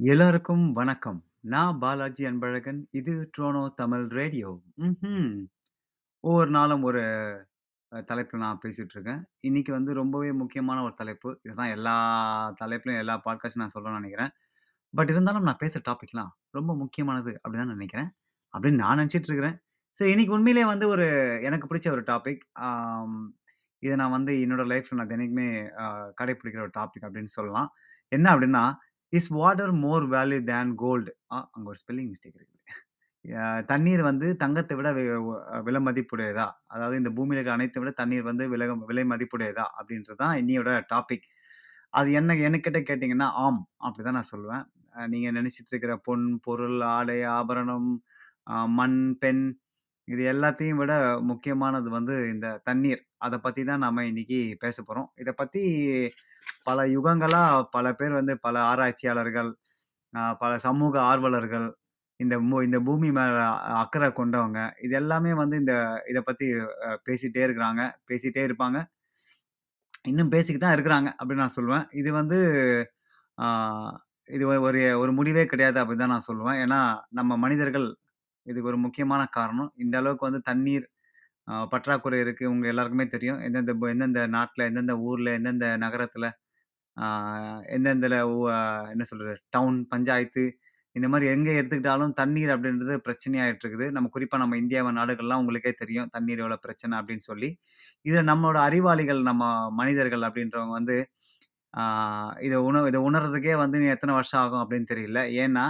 எல்லாருக்கும் வணக்கம். நான் பாலாஜி அன்பழகன். இது ட்ரோனோ தமிழ் ரேடியோ. ம்ஹ்ம். ஒவ்வொரு நாளும் ஒரு அ தலைப்புல நான் பேசிட்டு இருக்கேன். இன்னைக்கு வந்து ரொம்பவே முக்கியமான ஒரு தலைப்பு. இதுதான் எல்லா தலைப்புலயும் எல்லா பாட்காஸ்ட்டும் நான் சொல்லணும்னு நெனைக்கிறேன். பட் இருந்தாலும் நான் பேசுற டாபிக்லாம் ரொம்ப முக்கியமானது அப்படிதான் தான் நெனைக்கிறேன். அப்படின்னு நான் நெனச்சிட்டு இருக்கிறேன். சரி இன்னைக்கு உண்மையிலேயே வந்து ஒரு எனக்கு பிடிச்ச ஒரு டாபிக். ஆம் இத நான் வந்து என்னோட லைஃப்ல நான் தினைக்குமே அ கடைப்பிடிக்கிற ஒரு டாபிக் அப்படின்னு சொல்லலாம். என்ன அப்படின்னா, "is water more value than gold ஆ அங்கே ஒரு ஸ்பெல்லிங் மிஸ்டேக் இருக்குது. தண்ணீர் வந்து தங்கத்தை விட வி ஒ விலை மதிப்புடையதா? அதாவது இந்த பூமியில இருக்க அனைத்தை விட தண்ணீர் வந்து விலை விலை மதிப்புடையதா? அப்படின்றது தான் இன்னியோட டாபிக். அது என்ன என்கிட்ட கேட்டிங்கன்னா ஆம். அப்படிதான் நான் சொல்லுவேன். நீங்கள் நீங்க இருக்கிற பொன், பொருள், ஆடை, ஆபரணம், மண், பெண் இது எல்லாத்தையும் விட முக்கியமானது வந்து இந்த தண்ணீர். அதை பத்தி தான் நாம இன்னைக்கு பேச போறோம். இதை பத்தி பல யுகங்களா பல பேர் வந்து பல ஆராய்ச்சியாளர்கள், பல சமூக ஆர்வலர்கள், இந்த மூ இந்த பூமி மேல அக்கறை கொண்டவங்க, இது எல்லாமே வந்து இந்த இதை பத்தி அ பேசிட்டே இருக்கிறாங்க. பேசிட்டே இருப்பாங்க. இன்னும் பேசிக்கிட்டு தான் இருக்கிறாங்க அப்படின்னு நான் சொல்லுவேன். இது வந்து இது ஒரு ஒரு முடிவே கிடையாது அப்படின்னு தான் நான் சொல்லுவேன். ஏன்னா, நம்ம மனிதர்கள் இதுக்கு ஒரு முக்கியமான காரணம். இந்த அளவுக்கு வந்து தண்ணீர் அ பற்றாக்குறை இருக்கு. உங்க எல்லாருக்குமே தெரியும். எந்தெந்த ப எந்தெந்த நாட்ல, எந்தெந்த ஊர்ல, எந்தெந்த நகரத்துல, ஆ எந்தெந்த அ என்ன சொல்றது? டவுன், பஞ்சாயத்து இந்த மாரி எங்க எடுத்துக்கிட்டாலும் தண்ணீர் அப்படின்றது பிரச்சனையாயிட்டு இருக்குது. நம்ம குறிப்பா நம்ம இந்தியாவ நாடுகள்லாம் உங்களுக்கே தெரியும். தண்ணீர் எவ்வளோ பிரச்சனை அப்படின்னு சொல்லி. இத நம்மளோட அறிவாளிகள், நம்ம மனிதர்கள் அப்படின்றவங்க வந்து, ஆ இத உண இத உணர்றதுக்கே வந்து எத்தன வருஷம் ஆகும் அப்படின்னு தெரியல. ஏன்னா,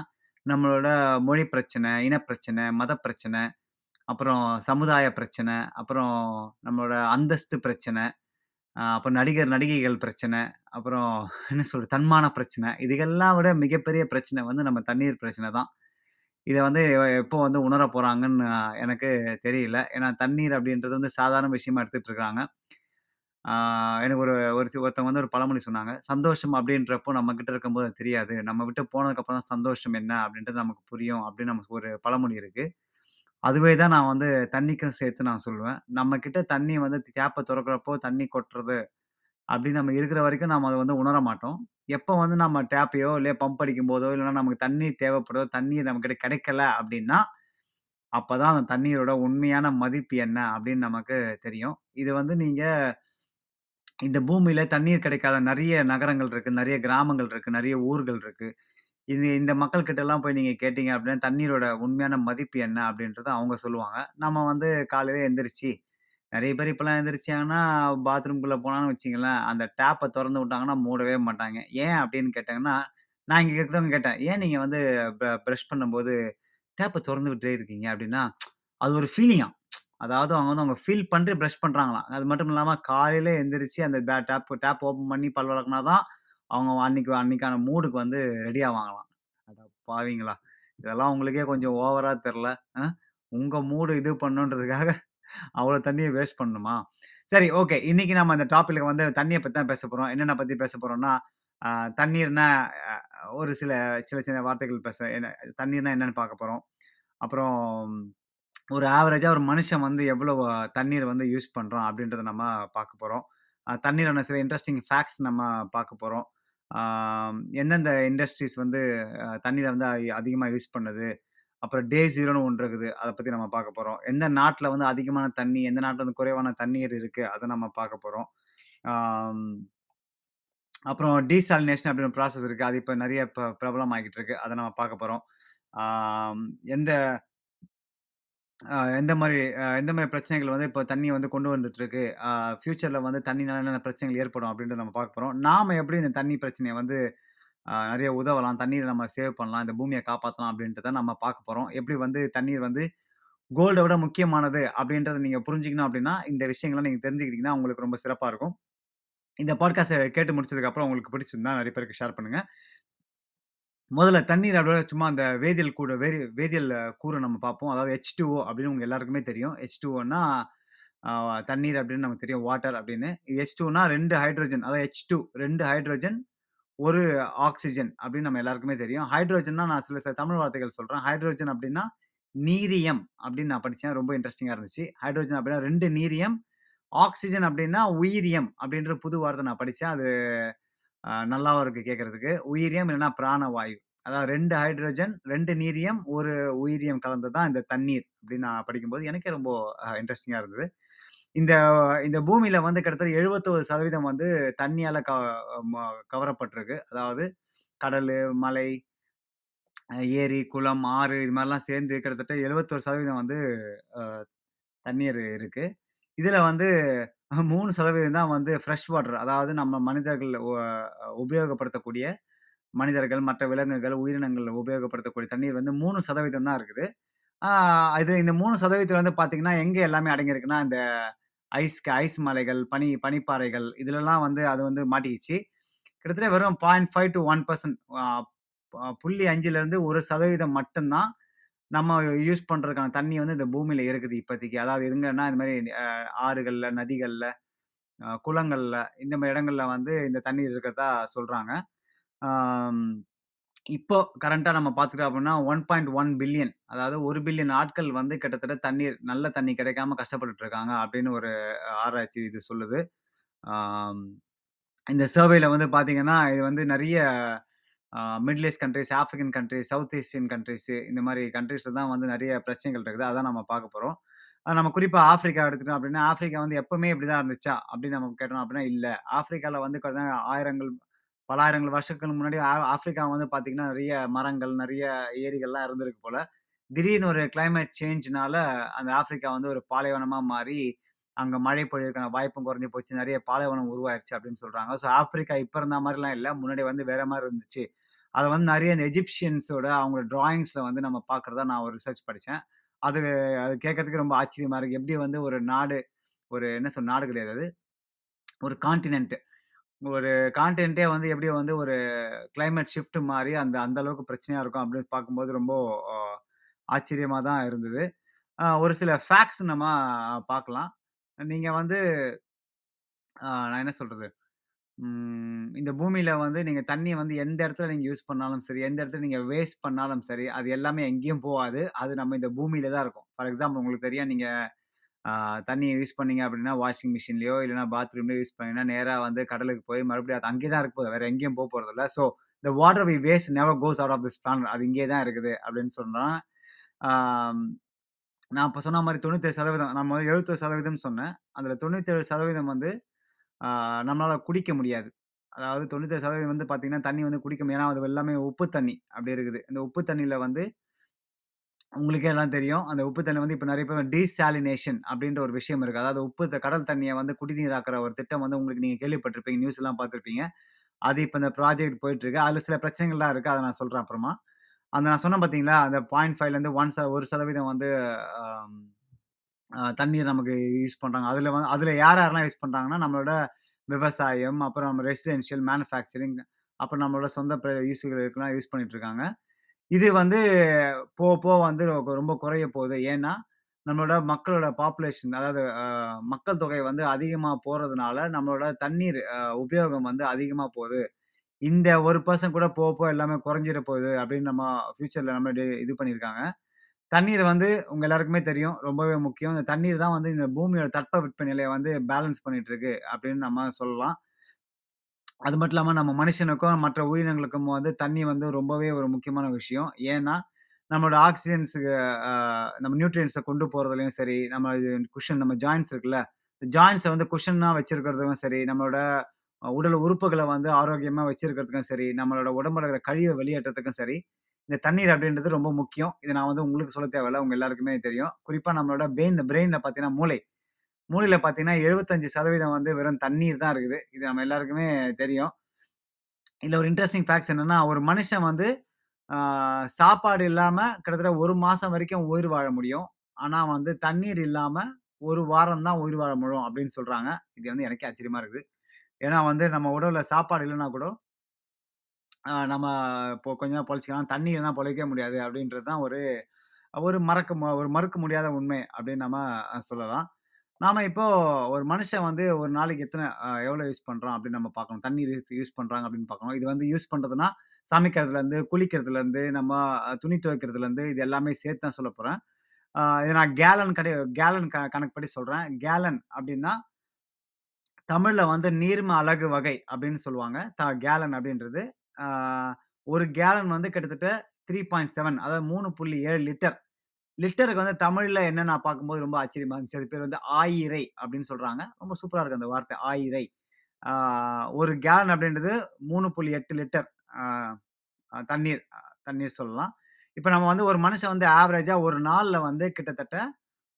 நம்மளோட மொழி பிரச்சனை, இனப்பிரச்சனை, மத பிரச்சனை, அப்புறம் சமுதாய பிரச்சனை, அப்புறம் நம்மளோட அந்தஸ்து பிரச்சனை, அ அப்புறம் நடிகர், நடிகைகள் பிரச்சனை, அப்புறம் என்ன சொல்றது? தன்மான பிரச்சனை. இதுகெல்லாம் விட மிகப்பெரிய பிரச்சனை வந்து நம்ம தண்ணீர் பிரச்சனை தான். இத வந்து எ எப்போ வந்து உணர போறாங்கன்னு எனக்கு தெரியல. ஏன்னா தண்ணீர் அப்படின்றது வந்து சாதாரண விஷயமா எடுத்துட்டு இருக்காங்க. ஆ எனக்கு ஒரு ஒருத்தி ஒருத்தவங்க வந்து ஒரு பழமொழி சொன்னாங்க. "சந்தோஷம் அப்படின்றப்போ நம்மகிட்ட இருக்கும்போது அது தெரியாது. நம்ம விட்டு போனதுக்கப்புறம் தான் சந்தோஷம் என்ன அப்படின்றது நமக்கு புரியும்." அப்படின்னு நமக்கு ஒரு பழமொழி இருக்கு. அதுவே தான் நான் வந்து தண்ணிக்கும் சேர்த்து நான் சொல்லுவேன். நம்ம கிட்ட தண்ணி வந்து டேப்ப தொறக்கிறப்போ தண்ணி கொட்டுறது அப்படின்னு நம்ம இருக்கிற வரைக்கும் நம்ம அத வந்து உணர மாட்டோம். எப்போ வந்து நம்ம டேப்பையோ, இல்லையோ பம்ப் அடிக்கும்போதோ, இல்லைன்னா நமக்கு தண்ணி தேவைப்படுதோ, தண்ணீர் நம்மகிட்ட கிடைக்கல அப்படின்னா, அப்பதான் அந்த தண்ணீரோட உண்மையான மதிப்பு என்ன அப்படின்னு நமக்கு தெரியும். இது வந்து நீங்க இந்த பூமியில தண்ணீர் கிடைக்காத நெறைய நகரங்கள் இருக்கு, நெறைய கிராமங்கள் இருக்கு, நெறைய ஊர்கள் இருக்கு. இது இந்த மக்கள்கிட்டலாம் போய் நீங்க கேட்டீங்க அப்படின்னா, தண்ணீரோட உண்மையான மதிப்பு என்ன அப்படின்றத அவங்க சொல்லுவாங்க. நம்ம வந்து காலையில எந்திரிச்சு நெறைய பேர் இப்பலாம் எந்திரிச்சாங்கன்னா, பாத்ரூம்குள்ள போனான்னு வச்சுக்கங்களேன், அந்த டேப்ப தொறந்து விட்டாங்கன்னா மூடவே மாட்டாங்க. ஏன் அப்படின்னு கேட்டாங்கன்னா, நான் இங்க இருக்கிறவங்க கேட்டேன். "ஏன் நீங்க வந்து ப பிரஷ் பண்ணும்போது டேப்ப தொறந்து விட்டே இருக்கீங்க?" அப்படின்னா, அது ஒரு ஃபீலிங்காம். அதாவது அவங்க வந்து அவங்க ஃபீல் பண்ணிட்டு பிரஷ் பண்றாங்களாம். அது மட்டும் இல்லாம காலையில எந்திரிச்சு அந்த பே டேப் டேப் ஓப்பன் பண்ணி பல் வெளக்குனா தான், அவங்க அன்னைக்கு அன்னைக்கான மூடுக்கு வந்து ரெடி ஆவாங்களாம். அட பாவிங்களா! இதெல்லாம் உங்களுக்கே கொஞ்சம் ஓவராக தெரில உங்கள் மூடு இது பண்ணணுன்றதுக்காக அவ்வளோ தண்ணியை வேஸ்ட் பண்ணணுமா? சரி ஓகே. இன்னைக்கு நம்ம அந்த டாபிக்ல வந்து தண்ணியை பற்றி தான் பேச போகிறோம் என்னென்ன பற்றி பேச போகிறோம்னா தண்ணீர்னா ஒரு சில சில சின்ன வார்த்தைகள் பேச என்ன தண்ணீர்னா என்னன்னு பார்க்க போகிறோம் அப்புறம் ஒரு ஆவரேஜாக ஒரு மனுஷன் வந்து எவ்வளோ தண்ணீர் வந்து யூஸ் பண்ணுறோம் அப்படின்றத நம்ம பார்க்க போகிறோம் தண்ணீரான சில இன்ட்ரெஸ்டிங் ஃபேக்ட்ஸ் நம்ம பார்க்க போகிறோம் எந்தெந்த இண்டஸ்ட்ரீஸ் வந்து தண்ணியில் வந்து அதிகமாக யூஸ் பண்ணுது. அப்புறம் டே ஜீரோன்னு ஒன்று இருக்குது. அதை பற்றி நம்ம பார்க்க போகிறோம் எந்த நாட்டில் வந்து அதிகமான தண்ணி, எந்த நாட்டில் வந்து குறைவான தண்ணீர் இருக்குது அதை நம்ம பார்க்கப் போகிறோம் அப்புறம் டீசாலினேஷன் அப்படின்னு ப்ராசஸ் இருக்குது அது இப்போ நிறைய இப்போ பிரபலம் ஆகிட்டு இருக்கு. அதை நம்ம பார்க்க போகிறோம் எந்த எந்த மாரி அ எந்த மாரி பிரச்சனைகள் வந்து இப்போ தண்ணி வந்து கொண்டு வந்துட்டு இருக்கு. அ ஃபியூச்சர்ல வந்து தண்ணினால என்னென்ன பிரச்சனைகள் ஏற்படும் அப்படின்றத நம்ம பார்க்க போறோம். நாம எப்படி இந்த தண்ணி பிரச்சனைய வந்து அ நெறைய உதவலாம். தண்ணீர நம்ம சேவ் பண்ணலாம். இந்த பூமிய காப்பாத்தலாம் அப்படின்றத நம்ம பார்க்க போறோம். எப்படி வந்து தண்ணீர் வந்து கோல்ட விட முக்கியமானது அப்படின்றத நீங்க புரிஞ்சுக்கணும் அப்படின்னா, இந்த விஷயங்கள்லாம் நீங்க தெரிஞ்சுக்கிட்டீங்கன்னா உங்களுக்கு ரொம்ப சிறப்பா இருக்கும். இந்த பாட்காஸ்ட்ட கேட்டு முடிச்சதுக்கப்புறம் உங்களுக்கு பிடிச்சிருந்தா நெறைய பேருக்கு ஷேர் பண்ணுங்க. முதல்ல தண்ணீர் அப்படியே சும்மா அந்த வேதியியல் கூட வேதி வேதியியல் கூற நம்ம பார்ப்போம். அதாவது H2O அப்படின்னு உங்க எல்லாருக்குமே தெரியும். H2Oன்னா அ தண்ணீர் அப்படின்னு நமக்கு தெரியும். வாட்டர் அப்படின்னு. H2ன்னா 2 ஹைட்ரோஜன். அதாவது H2 2 ஹைட்ரோஜன், ஒரு ஆக்சிஜன் அப்படின்னு நம்ம எல்லாருக்குமே தெரியும். ஹைட்ரோஜன்னா நான் சில சில தமிழ் வார்த்தைகள் சொல்கிறேன் ஹைட்ரோஜன் அப்படின்னா நீரியம் அப்படின்னு நான் படித்தேன் ரொம்ப இன்ட்ரெஸ்டிங்காக இருந்துச்சு. ஹைட்ரோஜன் அப்படின்னா ரெண்டு நீரியம். ஆக்சிஜன் அப்படின்னா உயிரியம் அப்படின்ற புது வார்த்தை நான் படித்தேன் அது நல்லாவும் இருக்குது கேட்கறதுக்கு. உயிரியம் இல்லைன்னா பிராணவாயு. அதாவது ரெண்டு ஹைட்ரஜன், ரெண்டு நீரியம், ஒரு உயிரியம் கலந்து தான் இந்த தண்ணீர் அப்படின்னு நான் படிக்கும்போது எனக்கே ரொம்ப இன்ட்ரெஸ்டிங்காக இருந்தது. இந்த இந்த பூமியில் வந்து கிட்டத்தட்ட 71% வந்து தண்ணியால் க ம கவரப்பட்டிருக்கு. அதாவது கடல் மலை, ஏரி, குளம், ஆறு இது மாதிரிலாம் சேர்ந்து கிட்டத்தட்ட 71% வந்து தண்ணீர் இருக்குது இதில் வந்து மூணு சதவீதம் தான் வந்து ஃப்ரெஷ் வாட்டர். அதாவது நம்ம மனிதர்கள் உபயோகப்படுத்தக்கூடிய மனிதர்கள், மற்ற விலங்குகள், உயிரினங்கள் உபயோகப்படுத்தக்கூடிய தண்ணீர் வந்து மூணு சதவீதம் தான் இருக்குது. இது இந்த மூணு சதவீதத்தில் வந்து பார்த்தீங்கன்னா, எங்கே எல்லாமே அடங்கியிருக்குன்னா, இந்த ஐஸ் ஐஸ் மலைகள், பனி பனிப்பாறைகள் இதுலலாம் வந்து அது வந்து மாட்டிக்கிச்சு. கிட்டத்தட்ட வெறும் 0.5 டூ 1% அ அ 0.5லேருந்து 1% மட்டும் தான் நம்ம யூஸ் பண்ணுறதுக்கான தண்ணி வந்து இந்த பூமியில் இருக்குது இப்போதைக்கு. அதாவது எதுங்கன்னா இந்த மாதிரி ஆறுகளில் நதிகளில் குளங்களில் இந்த மாதிரி இடங்களில் வந்து இந்த தண்ணீர் இருக்கிறதா சொல்கிறாங்க இப்போ கரண்ட்டா நம்ம பார்த்துக்கிட்டோம் அப்படின்னா 1.1 பில்லியன் அதாவது 1 பில்லியன் ஆட்கள் வந்து கிட்டத்தட்ட தண்ணீர் நல்ல தண்ணி கிடைக்காம கஷ்டப்பட்டுட்டு இருக்காங்க அப்படின்னு ஒரு ஆராய்ச்சி இது சொல்லுது. ஆம். இந்த சர்வேல வந்து பார்த்தீங்கன்னா, இது வந்து நெறைய அ middle east countries, African countries, south eastern countries இந்த மாரி கன்ட்ரீஸ்ல தான் வந்து நெறைய பிரச்சனைகள் இருக்குது. அதான் நம்ம பார்க்க போறோம். அ நம்ம குறிப்பா ஆஃப்ரிக்கா எடுத்துட்டோம் அப்படின்னா, ஆஃப்ரிக்கா வந்து எப்பவுமே இப்படிதான் இருந்துச்சா? அப்படின்னு நம்ம கேட்டோம் அப்படின்னா, இல்ல. ஆஃப்ரிக்கால வந்து பார்த்தீங்கன்னா, ஆயிரங்கள் பலாயிரங்கள் வருஷங்களுக்கு முன்னாடி ஆப்பிரிக்கா ஆஃப்ரிக்கா வந்து பார்த்தீங்கன்னா, நிறைய மரங்கள், நிறைய ஏரிகள்லாம் இருந்திருக்கு போல. திடீர்னு ஒரு கிளைமேட் சேஞ்ச்னால அந்த ஆஃப்ரிக்கா வந்து ஒரு பாலைவனமாக மாறி, அங்கே மழை பொழிவுக்கான வாய்ப்பும் குறைஞ்சி போச்சு. நிறைய பாலைவனம் உருவாயிருச்சு அப்படின்னு சொல்றாங்க. ஸோ ஆஃப்ரிக்கா இப்போ இருந்த மாதிரிலாம் இல்லை முன்னாடி வந்து வேற மாதிரி இருந்துச்சு. அதை வந்து நிறைய இந்த எஜிப்சியன்ஸோட அவங்களோட டிராயிங்ஸில் வந்து நம்ம பார்க்குறதா நான் ஒரு ரிசர்ச் படித்தேன் அது அது கேட்கறதுக்கு ரொம்ப ஆச்சரியமாக இருக்குது எப்படி வந்து ஒரு நாடு ஒரு என்ன சொல் நாடு கிடையாது அது. ஒரு கான்டினென்ட். ஒரு கான்டென்ட்டே வந்து எப்படி வந்து ஒரு கிளைமேட் ஷிஃப்ட் மாதிரி அந்த அந்த அளவுக்கு பிரச்சனையாக இருக்கும் அப்படின்னு பார்க்கும்போது ரொம்ப ஆச்சரியமாக தான் இருந்தது. ஒரு சில ஃபேக்ட்ஸ் நம்ம பார்க்கலாம். நீங்கள் வந்து நான் என்ன சொல்கிறது இந்த பூமியில் வந்து நீங்கள் தண்ணியை வந்து எந்த இடத்துல நீங்கள் யூஸ் பண்ணாலும் சரி, எந்த இடத்துல நீங்கள் வேஸ்ட் பண்ணாலும் சரி, அது எல்லாமே எங்கேயும் போகாது. அது நம்ம இந்த பூமியில தான் இருக்கும். ஃபார் எக்ஸாம்பிள் உங்களுக்கு தெரியும் நீங்கள் தண்ணியை யூஸ் பண்ணீங்க அப்படின்னா, வாஷிங் மிஷின்லையோ இல்லைன்னா பாத்ரூம்லயோ யூஸ் பண்ணீங்கன்னா, நேராக வந்து கடலுக்கு போய் மறுபடியும் அது அங்கே தான் இருக்க போகுது. வேறு எங்கேயும் போகிறது இல்லை so, "the water we waste never goes out of this planet" அது இங்கே தான் இருக்குது அப்படின்னு சொன்னான். நான் இப்போ சொன்ன மாரி 97% நான் முதல்ல 71% சொன்னேன். அதில் தொண்ணூத்தேழு சதவீதம் வந்து நம்மளால் குடிக்க முடியாது. அதாவது 97% வந்து பார்த்திங்கன்னா தண்ணி வந்து குடிக்க முடியாது. ஏன்னா, அது எல்லாமே உப்பு தண்ணி அப்படி இருக்குது. இந்த உப்பு தண்ணியில் வந்து உங்களுக்கே எல்லாம் தெரியும். அந்த உப்பு தண்ணி வந்து இப்போ நிறைய பேர் டீசாலினேஷன் அப்படின்ற ஒரு விஷயம் இருக்குது அதாவது உப்பு த கடல் தண்ணியை வந்து குடிநீராக்குற ஒரு திட்டம் வந்து உங்களுக்கு நீங்கள் கேள்விப்பட்டிருப்பீங்க. நியூஸ் எல்லாம் பார்த்துருப்பீங்க அது இப்போ இந்த ப்ராஜெக்ட் போயிட்டு இருக்கு. சில பிரச்சனைகள்லாம் இருக்குது அதை நான் சொல்கிறேன் அப்புறமா. அந்த நான் சொன்னேன் பார்த்தீங்களா, அந்த 0.5லேருந்து 1 ச ஒரு சதவீதம் வந்து தண்ணீர் நமக்கு யூஸ் பண்ணுறாங்க அதில் வந்து அதில் யார் யாரெல்லாம் யூஸ் பண்ணுறாங்கன்னா நம்மளோட விவசாயம், அப்புறம் நம்ம ரெசிடென்ஷியல், மேனுஃபேக்சரிங், அப்புறம் நம்மளோட சொந்த யூஸுகள் யூஸ்களுக்கெல்லாம் யூஸ் பண்ணிட்டு இருக்காங்க. இது வந்து போக போக வந்து ரொம்ப குறைய போகுது. ஏன்னா, நம்மளோட மக்களோட பாப்புலேஷன் அதாவது மக்கள் தொகை வந்து அதிகமாக போகிறதுனால நம்மளோட தண்ணீர் உபயோகம் வந்து அதிகமாக போகுது. இந்த ஒரு பர்சன் கூட போக போக எல்லாமே குறைஞ்சிட போகுது அப்படின்னு நம்ம ஃப்யூச்சரில் நம்ம இது பண்ணியிருக்காங்க. தண்ணீர் வந்து உங்கள் எல்லாருக்குமே தெரியும். ரொம்பவே முக்கியம். இந்த தண்ணீர் தான் வந்து இந்த பூமியோட தட்பவெப்ப நிலையை வந்து பேலன்ஸ் பண்ணிட்டு இருக்கு அப்படின்னு நம்ம சொல்லலாம். அது மட்டும் இல்லாமல் நம்ம மனுஷனுக்கும், மற்ற உயிரினங்களுக்கும் வந்து தண்ணி வந்து ரொம்பவே ஒரு முக்கியமான விஷயம். ஏன்னா, நம்மளோட ஆக்சிஜன்ஸுக்கு நம்ம நியூட்ரியன்ஸை கொண்டு போகிறதுலையும் சரி, நம்ம குஷன் நம்ம ஜாயின்ஸ் இருக்குல்ல, ஜாயின்ஸை வந்து குஷனாக வச்சுருக்கிறதுக்கும் சரி, நம்மளோட உடல் உறுப்புகளை வந்து ஆரோக்கியமாக வச்சுருக்கிறதுக்கும் சரி, நம்மளோட உடம்புல இருக்கிற கழிவை வெளியேற்றத்துக்கும் சரி, இந்த தண்ணீர் அப்படின்றது ரொம்ப முக்கியம். இதை நான் வந்து உங்களுக்கு சொல்ல தேவையில்ல. உங்கள் எல்லாருக்குமே தெரியும். குறிப்பாக நம்மளோட பெயின் பிரெயினில் பார்த்தீங்கன்னா மூளை. மூளையில் பார்த்தீங்கன்னா 75% வந்து வெறும் தண்ணீர் தான் இருக்குது. இது நம்ம எல்லாருக்குமே தெரியும். இதில் ஒரு இன்ட்ரெஸ்டிங் ஃபேக்ட்ஸ் என்னென்னா ஒரு மனுஷன் வந்து சாப்பாடு இல்லாமல் கிட்டத்தட்ட ஒரு மாதம் வரைக்கும் உயிர் வாழ முடியும். ஆனால் வந்து தண்ணீர் இல்லாமல் ஒரு வாரம் தான் உயிர் வாழ முடியும் அப்படின்னு சொல்கிறாங்க இது வந்து எனக்கே ஆச்சரியமாக இருக்குது. ஏன்னா வந்து நம்ம உடலில் சாப்பாடு இல்லைன்னா கூட, நம்ம இப்போ கொஞ்சம் பொழைச்சிக்கலாம் தண்ணி இல்லைனா பொழைக்கவே முடியாது அப்படின்றது தான் ஒரு ஒரு மறக்க மு ஒரு மறுக்க முடியாத உண்மை அப்படின்னு நம்ம சொல்லலாம். நாம இப்போ ஒரு மனுஷன் வந்து ஒரு நாளைக்கு எத்தனை எவ்வளோ யூஸ் பண்ணுறோம் அப்படின்னு நம்ம பார்க்கணும். தண்ணீர் யூஸ் யூஸ் அப்படின்னு பார்க்கணும். இது வந்து யூஸ் பண்ணுறதுனா சமைக்கிறதுலேருந்து குளிக்கிறதுலேருந்து நம்ம துணி துவைக்கிறதுலேருந்து இது எல்லாமே சேர்த்து தான் சொல்ல போகிறேன் இதை நான் கேலன் கடை கேலன் க கணக்குப்படி சொல்கிறேன் கேலன் அப்படின்னா, தமிழில் வந்து நீர்ம அழகு வகை அப்படின்னு சொல்லுவாங்க. த கேலன் அப்படின்றது. ஒரு கேலன் வந்து கிட்டத்தட்ட 3.7 அதாவது 3.7 லிட்டர். லிட்டருக்கு வந்து தமிழ்ல என்ன நான் பார்க்கும்போது ரொம்ப ஆச்சரியமா இருந்துச்சு. அது பேர் வந்து ஆயிரை அப்படின்னு சொல்றாங்க. ரொம்ப சூப்பரா இருக்கு அந்த வார்த்தை ஆயிரை. ஒரு 1 கேலன் அப்படின்றது மூணு புள்ளி எட்டு லிட்டர் தண்ணீர் தண்ணீர் சொல்லலாம். இப்போ நம்ம வந்து ஒரு மனுஷன் வந்து ஆவரேஜாக ஒரு நாளில் வந்து கிட்டத்தட்ட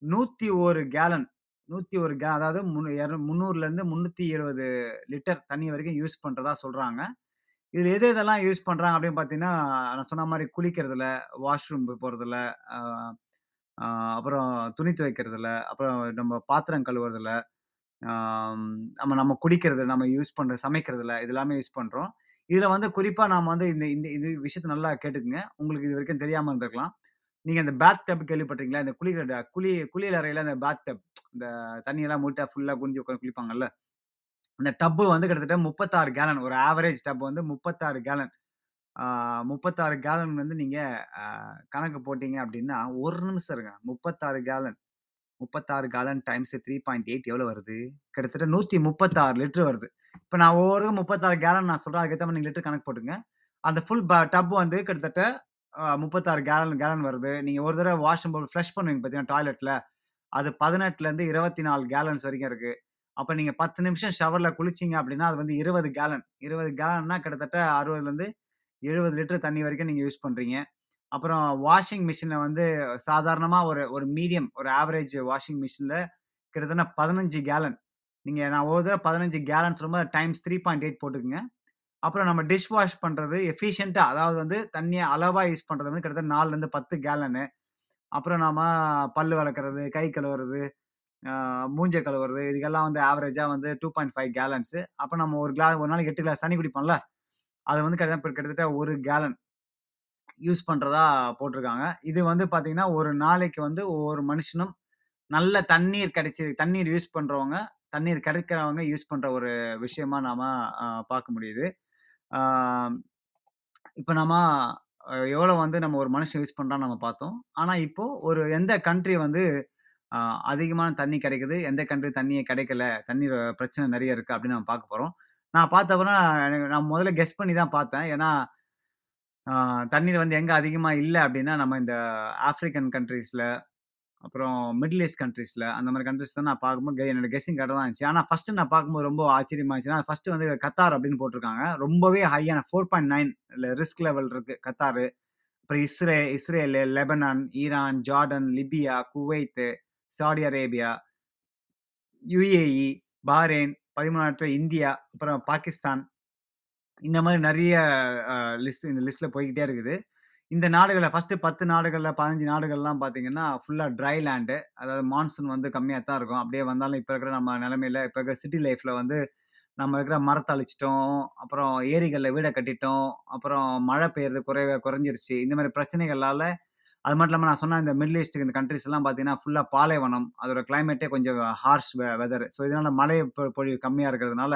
101 கேலன் 101 கே அதாவது முன் இரு 300லருந்து 370 லிட்டர் தண்ணி வரைக்கும் யூஸ் பண்ணுறதா சொல்கிறாங்க இதில் எது எதெல்லாம் யூஸ் பண்ணுறாங்க அப்படின்னு பார்த்தீங்கன்னா, நான் சொன்ன மாதிரி குளிக்கிறதுல, வாஷ்ரூம் போகிறதுல அப்புறம் துணி துவைக்கிறதுல, அப்புறம் நம்ம பாத்திரம் கழுவுறதுல, ஆம் நம்ம நம்ம குடிக்கிறது, நம்ம யூஸ் பண்ற சமைக்கிறதுல, இது எல்லாமே யூஸ் பண்றோம். இதுல வந்து குறிப்பா நாம வந்து இந்த இந்த இது விஷயத்த நல்லா கேட்டுக்கங்க. உங்களுக்கு இது வரைக்கும் தெரியாம இருந்திருக்கலாம். நீங்க அந்த பேத் டப் கேள்விப்பட்டீங்களா? இந்த குளிக்கிற குளி குளியல் அறையில அந்த பேத் டப் இந்த தண்ணியெல்லாம் மூட்டா ஃபுல்லா குனிஞ்சு உட்காந்து குளிப்பாங்கல்ல. அந்த டப்பு வந்து கிட்டத்தட்ட 36 கேலன். ஒரு ஆவரேஜ் டப் வந்து 36 கேலன். முப்பத்தாறு கேலன் வந்து நீங்கள் கணக்கு போட்டீங்க அப்படின்னா, ஒரு நிமிஷம் இருங்க. 36 கேலன். 36 கேலன் டைம்ஸ் 3.8 எவ்வளோ வருது? கிட்டத்தட்ட 136 லிட்டர் வருது. இப்போ நான் ஒவ்வொரு முப்பத்தாறு கேலன் நான் சொல்கிறேன் அதுக்கு மாதிரி நீங்கள் லிட்டர் கணக்கு போட்டுங்க அந்த ஃபுல் ப டப் வந்து கிட்டத்தட்ட முப்பத்தாறு கேலன் கேலன் வருது. நீங்கள் ஒரு தடவை வாஷ் போய் ஃப்ளஷ் பண்ணுவீங்க பார்த்தீங்கன்னா, டாய்லெட்டில் அது 18லருந்து 24 கேலன்ஸ் வரைக்கும் இருக்குது அப்போ நீங்கள் பத்து நிமிஷம் ஷவரில் குளிச்சீங்க அப்படின்னா, அது வந்து 20 கேலன். 20 கேலன்னா கிட்டத்தட்ட 60லருந்து 70 லிட்டர் தண்ணி வரைக்கும் நீங்கள் யூஸ் பண்ணுறீங்க அப்புறம் வாஷிங் மிஷினில் வந்து சாதாரணமாக ஒரு ஒரு மீடியம் ஒரு ஆவரேஜ் வாஷிங் மிஷினில் கிட்டத்தட்ட 15 கேலன். நீங்கள் நான் ஒரு தடவை பதினஞ்சு கேலன் சொல்லும்போது டைம்ஸ் த்ரீ பாயிண்ட் எயிட் போட்டுக்குங்க அப்புறம் நம்ம டிஷ் வாஷ் பண்ணுறது எஃபிஷியண்ட்டாக அதாவது வந்து தண்ணியை அளவாக யூஸ் பண்ணுறது வந்து கிட்டத்தட்ட 4லருந்து 10 கேலனு. அப்புறம் நாம் பல் வளர்க்குறது கை கழுவுறது, மூஞ்சை கழுவுறது இதுக்கெல்லாம் வந்து ஆவரேஜாக வந்து டூ பாய்ண்ட் ஃபைவ் கேலன்ஸு அப்போ நம்ம ஒரு கிளாஸ் ஒரு நாளைக்கு எட்டு கிளாஸ் தண்ணி குடிப்போம்ல. அது வந்து கிட்ட கிட்டத்தட்ட ஒரு கேலன் யூஸ் பண்ணுறதா போட்டிருக்காங்க. இது வந்து பார்த்தீங்கன்னா, ஒரு நாளைக்கு வந்து ஒவ்வொரு மனுஷனும் நல்ல தண்ணீர் கிடைச்சி தண்ணீர் யூஸ் பண்ணுறவங்க தண்ணீர் கிடைக்கிறவங்க யூஸ் பண்ணுற ஒரு விஷயமா நாம் பார்க்க முடியுது. இப்போ நம்ம நாம எவ்வளோ வந்து நம்ம ஒரு மனுஷன் யூஸ் பண்ணுறான்னு நம்ம பார்த்தோம். ஆனால் இப்போது ஒரு எந்த கண்ட்ரி வந்து அதிகமான தண்ணி கிடைக்குது, எந்த கண்ட்ரி தண்ணியே கிடைக்கல, தண்ணீர் பிரச்சனை நிறைய இருக்குது அப்படின்னு நம்ம பார்க்க போகிறோம் நான் பார்த்தப்பலாம் எனக்கு நான் முதல்ல கெஸ் பண்ணி தான் பார்த்தேன். ஏன்னா, ஆ தண்ணீர் வந்து எங்க அதிகமா இல்ல அப்படின்னா, நம்ம இந்த ஆஃப்ரிக்கன் கண்ட்ரீஸில் அப்புறம் மிடில் ஈஸ்ட் கண்ட்ரீஸ்ல அந்த மாரி கண்ட்ரீஸ் தான் நான் பார்க்கும்போது கெ என்னோட கெஸ்ஸிங் கரெக்ட்டா தான் இருந்துச்சு. ஆனா ஃபர்ஸ்ட்டு நான் பார்க்கும்போது ரொம்ப ஆச்சரியமா இருந்துச்சுன்னா, ஃபர்ஸ்ட்டு வந்து கத்தார் அப்படின்னு போட்டிருக்காங்க. ரொம்பவே ஹையான 4.9 ல ரிஸ்க் லெவல் இருக்கு கத்தாரு. அப்புறம் இஸ்ரே Israel, Lebanon, Iran, Jordan, Libya, Kuwait, Saudi Arabia, UAE, Bahrain, 13வது இடத்துல இந்தியா, அப்புறம் பாகிஸ்தான். இந்த மாதிரி நிறைய லிஸ்ட் இந்த லிஸ்ட்டில் போய்கிட்டே இருக்குது. இந்த நாடுகளில் ஃபர்ஸ்ட்டு பத்து நாடுகளில் பதினஞ்சு நாடுகள்லாம் பார்த்தீங்கன்னா, ஃபுல்லாக ட்ரை லேண்டு. அதாவது மான்சூன் வந்து கம்மியாக தான் இருக்கும். அப்படியே வந்தாலும் இப்போ இருக்கிற நம்ம நிலமையில இப்போ இருக்கிற சிட்டி லைஃப்பில் வந்து நம்ம இருக்கிற மரத்த அழிச்சிட்டோம் அப்புறம் ஏரிகளில் வீடை கட்டிட்டோம். அப்புறம் மழை பெய்யறது குறைவ குறைஞ்சிருச்சு. இந்த மாதிரி பிரச்சனைகளால் அது மட்டும் இல்லாம நான் சொன்ன இந்த மிடில் ஈஸ்ட்டுக்கு இந்த கண்ட்ரிஸ் எல்லாம் பார்த்தீங்கன்னா, ஃபுல்லாக பாலைவனம். அதோட கிளைமேட்டே கொஞ்சம் ஹார்ஷ் வெ வெதர். ஸோ இதனால மழை பொ பொழிவு கம்மியாக இருக்கிறதுனால,